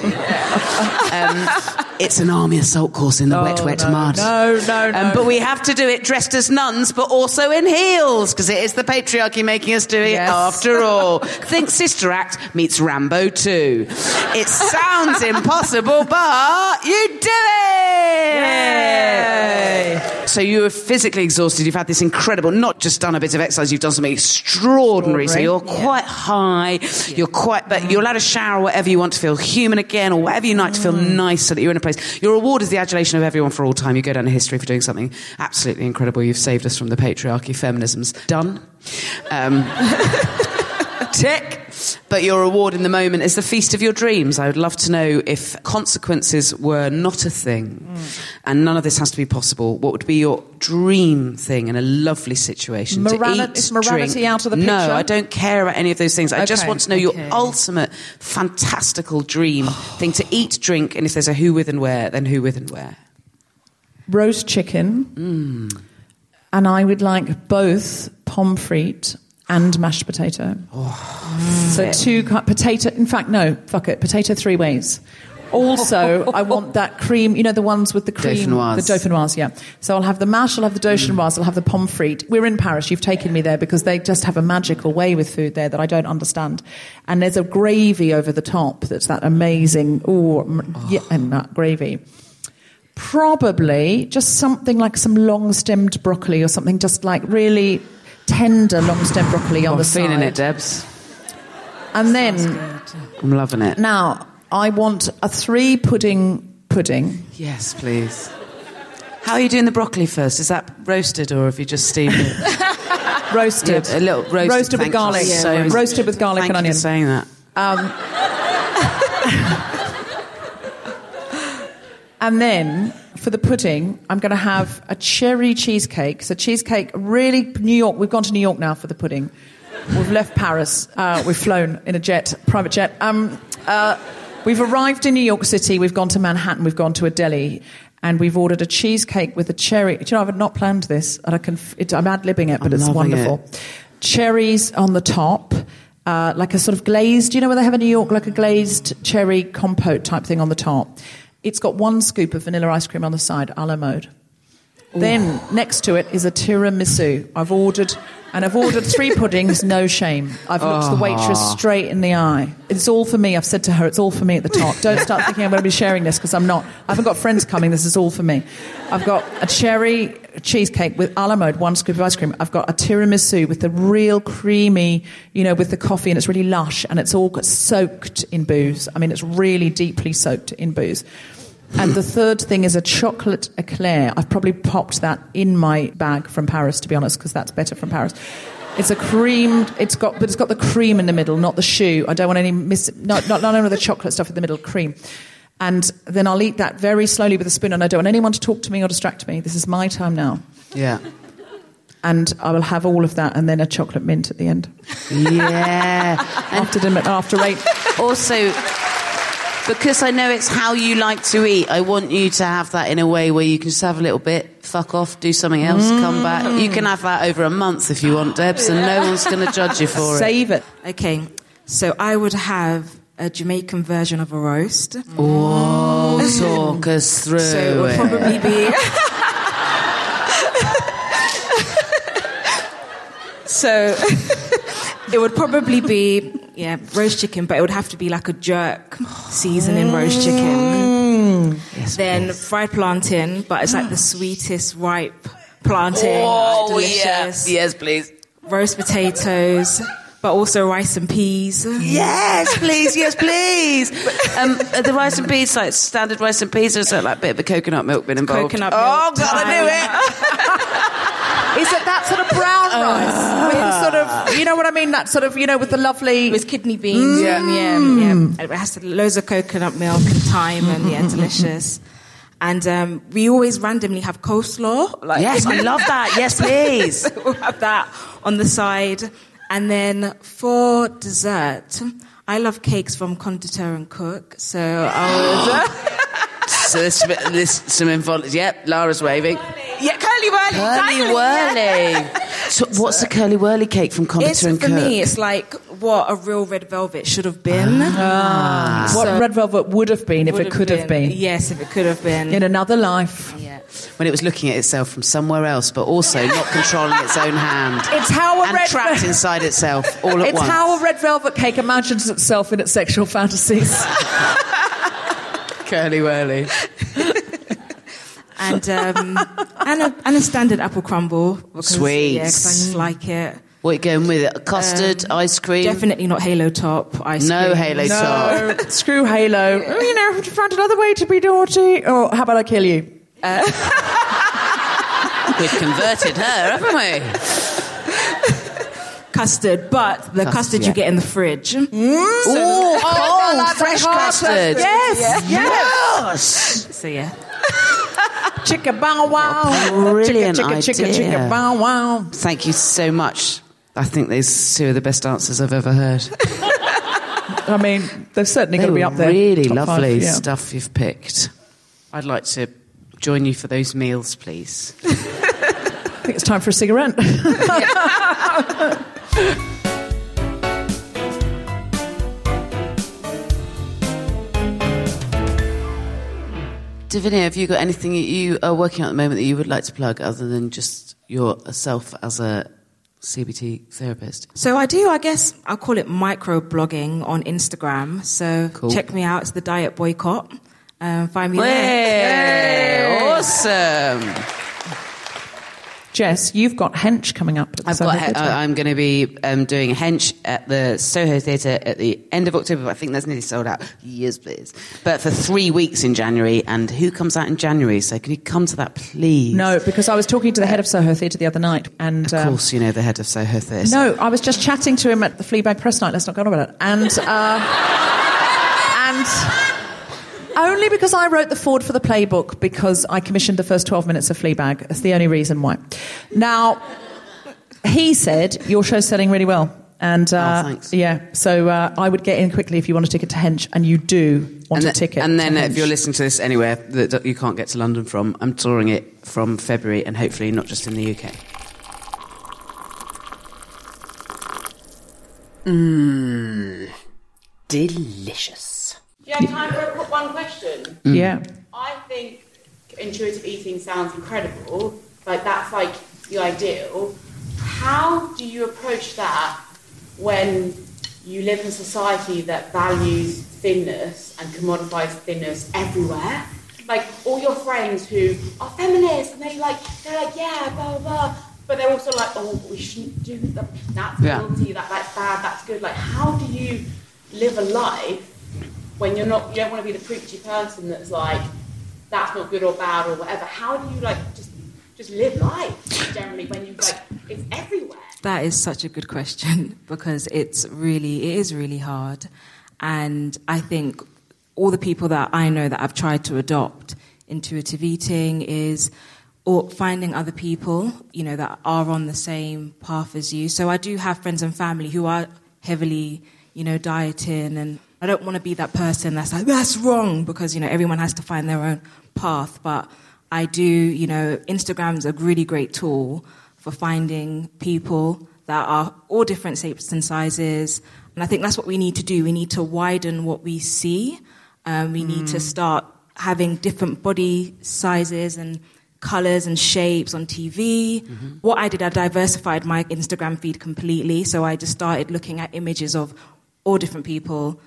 Um, it's an army assault course in the wet, wet no, mud. no, no, no. Um, but we have to do it dressed as nuns, but also in heels, because it is the patriarchy making us do it Yes. after all. Think Sister Act meets Rambo 2. It sounds impossible, but you do it! So you're physically exhausted. You've had this incredible, not just done a bit of exercise, you've done something extraordinary. So you're quite high. You're quite, but you're allowed to shower whatever you want to feel human again or whatever you like to feel nice so that you're in a place. Your reward is the adulation of everyone for all time. You go down in history for doing something absolutely incredible. You've saved us from the patriarchy. Feminism's done. Um, tick. But your reward in the moment is the feast of your dreams. I would love to know if consequences were not a thing mm. and none of this has to be possible, what would be your dream thing in a lovely situation? To eat, is morality drink? out of the picture? No? I don't care about any of those things. I just want to know your ultimate fantastical dream thing to eat, drink, and if there's a who, with, and where, then who, with, and where. roast chicken, mm. and I would like both pommes frites and mashed potato. so oh. two cu- potato. In fact, no, fuck it, potato three ways. Also, I want that cream. You know the ones with the cream, Dauphinoise. the dauphinoise. Yeah. So I'll have the mash. I'll have the mm. dauphinoise. I'll have the pommes frites. We're in Paris. You've taken me there because they just have a magical way with food there that I don't understand. And there's a gravy over the top. That's that amazing. Ooh, m oh. yeah, and that gravy probably just something like some long-stemmed broccoli or something just like really tender long stem broccoli on I'm the feeling side. it, Debs. And then I'm loving it. now I want a three pudding pudding. Yes, please. How are you doing the broccoli first? Is that roasted or have you just steamed it? Roasted. Yeah, a little roasted. Roasted with Thank garlic. you so much. Roasted with garlic Thank and you onion. for saying that. Um, and then for the pudding, I'm going to have a cherry cheesecake. So cheesecake, really New York. We've gone to New York now for the pudding. We've left Paris. Uh, we've flown in a jet, private jet. Um, uh, we've arrived in New York City. We've gone to Manhattan. We've gone to a deli. And we've ordered a cheesecake with a cherry. Do you know, I've not planned this. And I can, it, I'm ad libbing it, but I'm it's wonderful. Cherries on the top. Uh, like a sort of glazed, you know where they have in New York, like a glazed cherry compote type thing on the top. It's got one scoop of vanilla ice cream on the side, a la mode. Then next to it is a tiramisu. I've ordered, and I've ordered three puddings, no shame. I've looked the waitress ah. straight in the eye. It's all for me. I've said to her, it's all for me at the top. Don't start thinking I'm going to be sharing this because I'm not. I haven't got friends coming. This is all for me. I've got a cherry cheesecake with a la mode, one scoop of ice cream. I've got a tiramisu with the real creamy, you know, with the coffee, and it's really lush, and it's all got soaked in booze. I mean, it's really deeply soaked in booze. And the third thing is a chocolate eclair. I've probably popped that in my bag from Paris, to be honest, because that's better from Paris. It's a cream. It's got, but it's got the cream in the middle, not the choux. I don't want any miss. Not not, not only the chocolate stuff in the middle, cream. And then I'll eat that very slowly with a spoon, and I don't want anyone to talk to me or distract me. This is my time now, Yeah. and I will have all of that, and then a chocolate mint at the end Yeah. after dinner, after eight. also, because I know it's how you like to eat, I want you to have that in a way where you can just have a little bit, fuck off, do something else, come back. Mm. You can have that over a month if you want, Debs, and no one's going to judge you for it. Save it. Okay, so I would have a Jamaican version of a roast. Oh, talk us through So it would probably be. so it would probably be yeah roast chicken, but it would have to be like a jerk seasoning roast chicken. then fried plantain, but it's like the sweetest ripe plantain. Oh, delicious. yeah. Yes, please. Roast potatoes, but also rice and peas. Yes, please, yes, please. Um, are the rice and peas, like standard rice and peas, or is there like a bit of a coconut milk been involved? Coconut milk. Oh, milk. God, I knew it. Is it that sort of brown rice with sort of you know what I mean? That sort of, you know, with the lovely. With kidney beans. Yeah. yeah, yeah. It has loads of coconut milk and thyme, and yeah, delicious. And um, we always randomly have coleslaw. Like, Yes, I love that. Yes, please. we'll have that on the side. And then for dessert, I love cakes from Konditor and Cook. So I would. so this, this some info. Yep, Lara's waving. yeah, curly whirly. Curly exactly, yeah. So what's the curly whirly cake from It's, and for Cook? me, it's like what a real red velvet should have been. Ah. what So- red velvet would have been if Would it could have been. Yes, if it could have been. In another life. yeah. when it was looking at itself from somewhere else, but also not controlling its own hand. It's how a and red trapped inside itself all at It's once. how a red velvet cake imagines itself in its sexual fantasies. curly whirly. And um, and a and a standard apple crumble. Because, Sweet. Yeah, 'cause I just like it. What are you going with it? Custard, um, ice cream? Definitely not Halo top ice cream. No cream. Halo top. screw Halo. Oh, you know, have you found another way to be naughty? Or how about I kill you? Uh, We've converted her, haven't we? Custard, but the Custard, custard, yeah. you get in the fridge. Mm. Ooh, oh, cold, fresh custard. Yes, yes. Yes. So yeah. Chicka bow wow. brilliant chicka, chicka, chicka, idea. chicka bow wow. Thank you so much. I think these two are the best answers I've ever heard. I mean, they've certainly They got to be up there. really Top five, lovely yeah. stuff you've picked. I'd like to join you for those meals, please. I think it's time for a cigarette. Davinia, have you got anything that you are working on at the moment that you would like to plug other than just yourself as a CBT therapist? So I do, I guess I'll call it micro blogging on Instagram. So Cool. check me out. It's the Diet Boycott. Um, find me there. Hey, awesome. Jess, you've got Hench coming up. At I've Soho got. Uh, I'm going to be um, doing Hench at the Soho Theatre at the end of October. I think that's nearly sold out. Yes, please. But for three weeks in January, and who comes out in January? So can you come to that, please? no, because I was talking to the head of Soho Theatre the other night, and Of um, course, you know the head of Soho Theatre. No, I was just chatting to him at the Fleabag press night. Let's not go on about it. And uh, and only because I wrote the foreword for the playbook because I commissioned the first twelve minutes of Fleabag. That's the only reason why. Now, he said your show's selling really well. And uh, Oh, yeah, so uh, I would get in quickly if you want a ticket to Hench, and you do want and a then- ticket. And then to if you're listening to this anywhere that that you can't get to London from, I'm touring it from February and hopefully not just in the UK. Mmm, delicious. Do you have time for one question? Mm. yeah, I think intuitive eating sounds incredible. Like that's like the ideal. How do you approach that when you live in a society that values thinness and commodifies thinness everywhere? Like all your friends who are feminists and they like they're like yeah blah blah blah, but they're also like oh we shouldn't do that. That's Yeah. guilty. That that's bad. That's good. Like how do you live a life when you're not you don't want to be the preachy person that's like that's not good or bad or whatever how do you like just just live life generally when you like it's everywhere That is such a good question because it's really, it is really hard. And I think all the people that I know that I've tried to adopt intuitive eating is or finding other people, you know, that are on the same path as you. So I do have friends and family who are heavily, you know, dieting and I don't want to be that person that's like, that's wrong because, you know, everyone has to find their own path. But I do, you know, Instagram's a really great tool for finding people that are all different shapes and sizes. And I think that's what we need to do. We need to widen what we see. Um, we need to start having different body sizes and colors and shapes on TV. What I did, I diversified my Instagram feed completely. So I just started looking at images of all different people,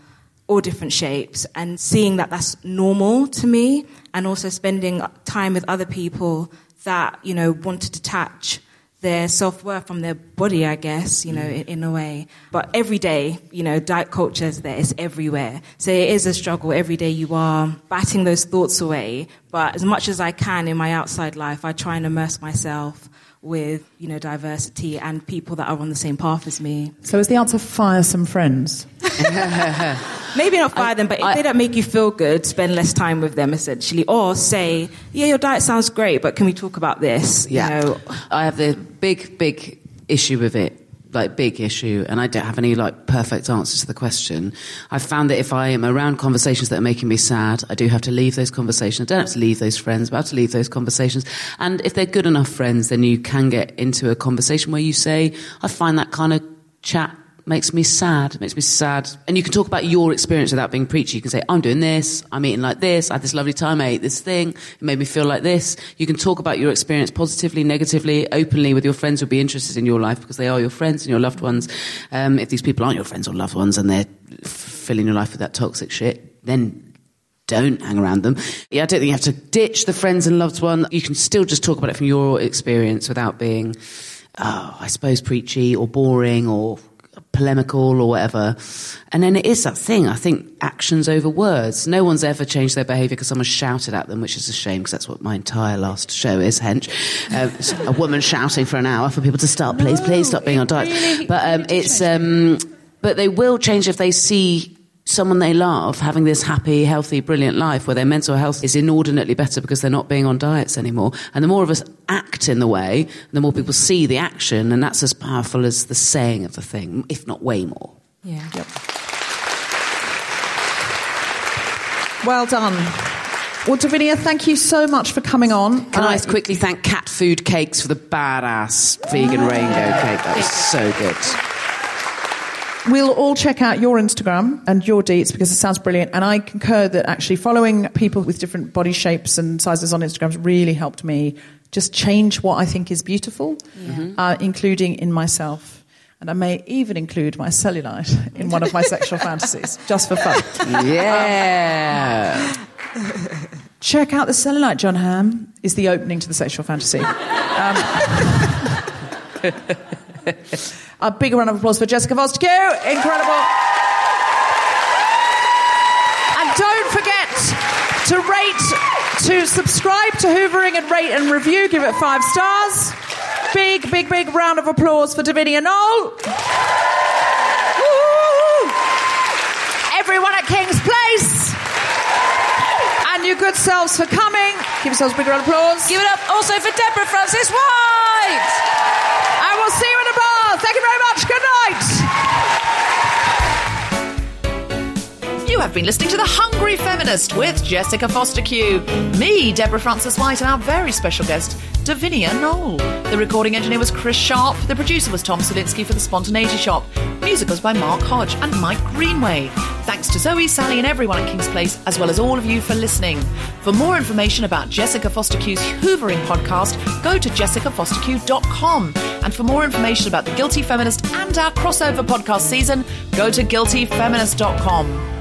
all different shapes, and seeing that that's normal to me, and also spending time with other people that you know want to detach their self worth from their body, I guess, you know, in, in a way. But every day, you know, diet culture is there, it's everywhere. So it is a struggle. Every day you are batting those thoughts away. But as much as I can in my outside life, I try and immerse myself with you know diversity and people that are on the same path as me. So is the answer fire some friends? Maybe not fire them, but if I- they don't make you feel good, spend less time with them essentially, or say, yeah, your diet sounds great, but can we talk about this? You Yeah. know, I have the big, big issue with it. Like big issue, and I don't have any like perfect answers to the question. I've found that if I am around conversations that are making me sad, I do have to leave those conversations. I don't have to leave those friends, but I have to leave those conversations. And if they're good enough friends, then you can get into a conversation where you say, "I find that kind of chat makes me sad. It makes me sad. And you can talk about your experience without being preachy. You can say, I'm doing this, I'm eating like this, I had this lovely time, I ate this thing, it made me feel like this. You can talk about your experience positively, negatively, openly with your friends who'll be interested in your life because they are your friends and your loved ones. Um, if these people aren't your friends or loved ones and they're filling your life with that toxic shit, then don't hang around them. Yeah, I don't think you have to ditch the friends and loved ones. You can still just talk about it from your experience without being, oh, I suppose preachy or boring or polemical or whatever. And then it is that thing. I think actions over words. No one's ever changed their behaviour because someone shouted at them, which is a shame because that's what my entire last show is. Hench, um, a woman shouting for an hour for people to stop, please, please stop being on diet. really- but um, it's um, but they will change if they see someone they love having this happy, healthy, brilliant life where their mental health is inordinately better because they're not being on diets anymore. And the more of us act in the way, the more people see the action, and that's as powerful as the saying of the thing, if not way more. yeah. Well done. Well, Davinia, thank you so much for coming on. Can I Uh, quickly thank Cat Food Cakes for the badass vegan rainbow cake? That was so good. We'll all check out your Instagram and your deets because it sounds brilliant. And I concur that actually following people with different body shapes and sizes on Instagram has really helped me just change what I think is beautiful, uh, including in myself. And I may even include my cellulite in one of my sexual fantasies, just for fun. Yeah. Check out the cellulite, Jon Hamm, is the opening to the sexual fantasy. Um, a big round of applause for Jessica Fostekew Incredible. And don't forget to rate, to subscribe to Hoovering and rate and review. Give it five stars. Big, big, big round of applause for Davinia Knoll. Everyone at King's Place. And your good selves for coming. Give yourselves a big round of applause. Give it up also for Deborah Frances-White. And we'll see you have been listening to The Hungry Feminist with Jessica Fostekew, me, Deborah Frances-White, and our very special guest, Davinia Knoll. The recording engineer was Chris Sharp. The producer was Tom Salinsky for The Spontaneity Shop. Music was by Mark Hodge and Mike Greenway. Thanks to Zoe, Sally, and everyone at King's Place, as well as all of you for listening. For more information about Jessica Fostekew's Hoovering podcast, go to jessicafostekew.com. And for more information about The Guilty Feminist and our crossover podcast season, go to guiltyfeminist.com.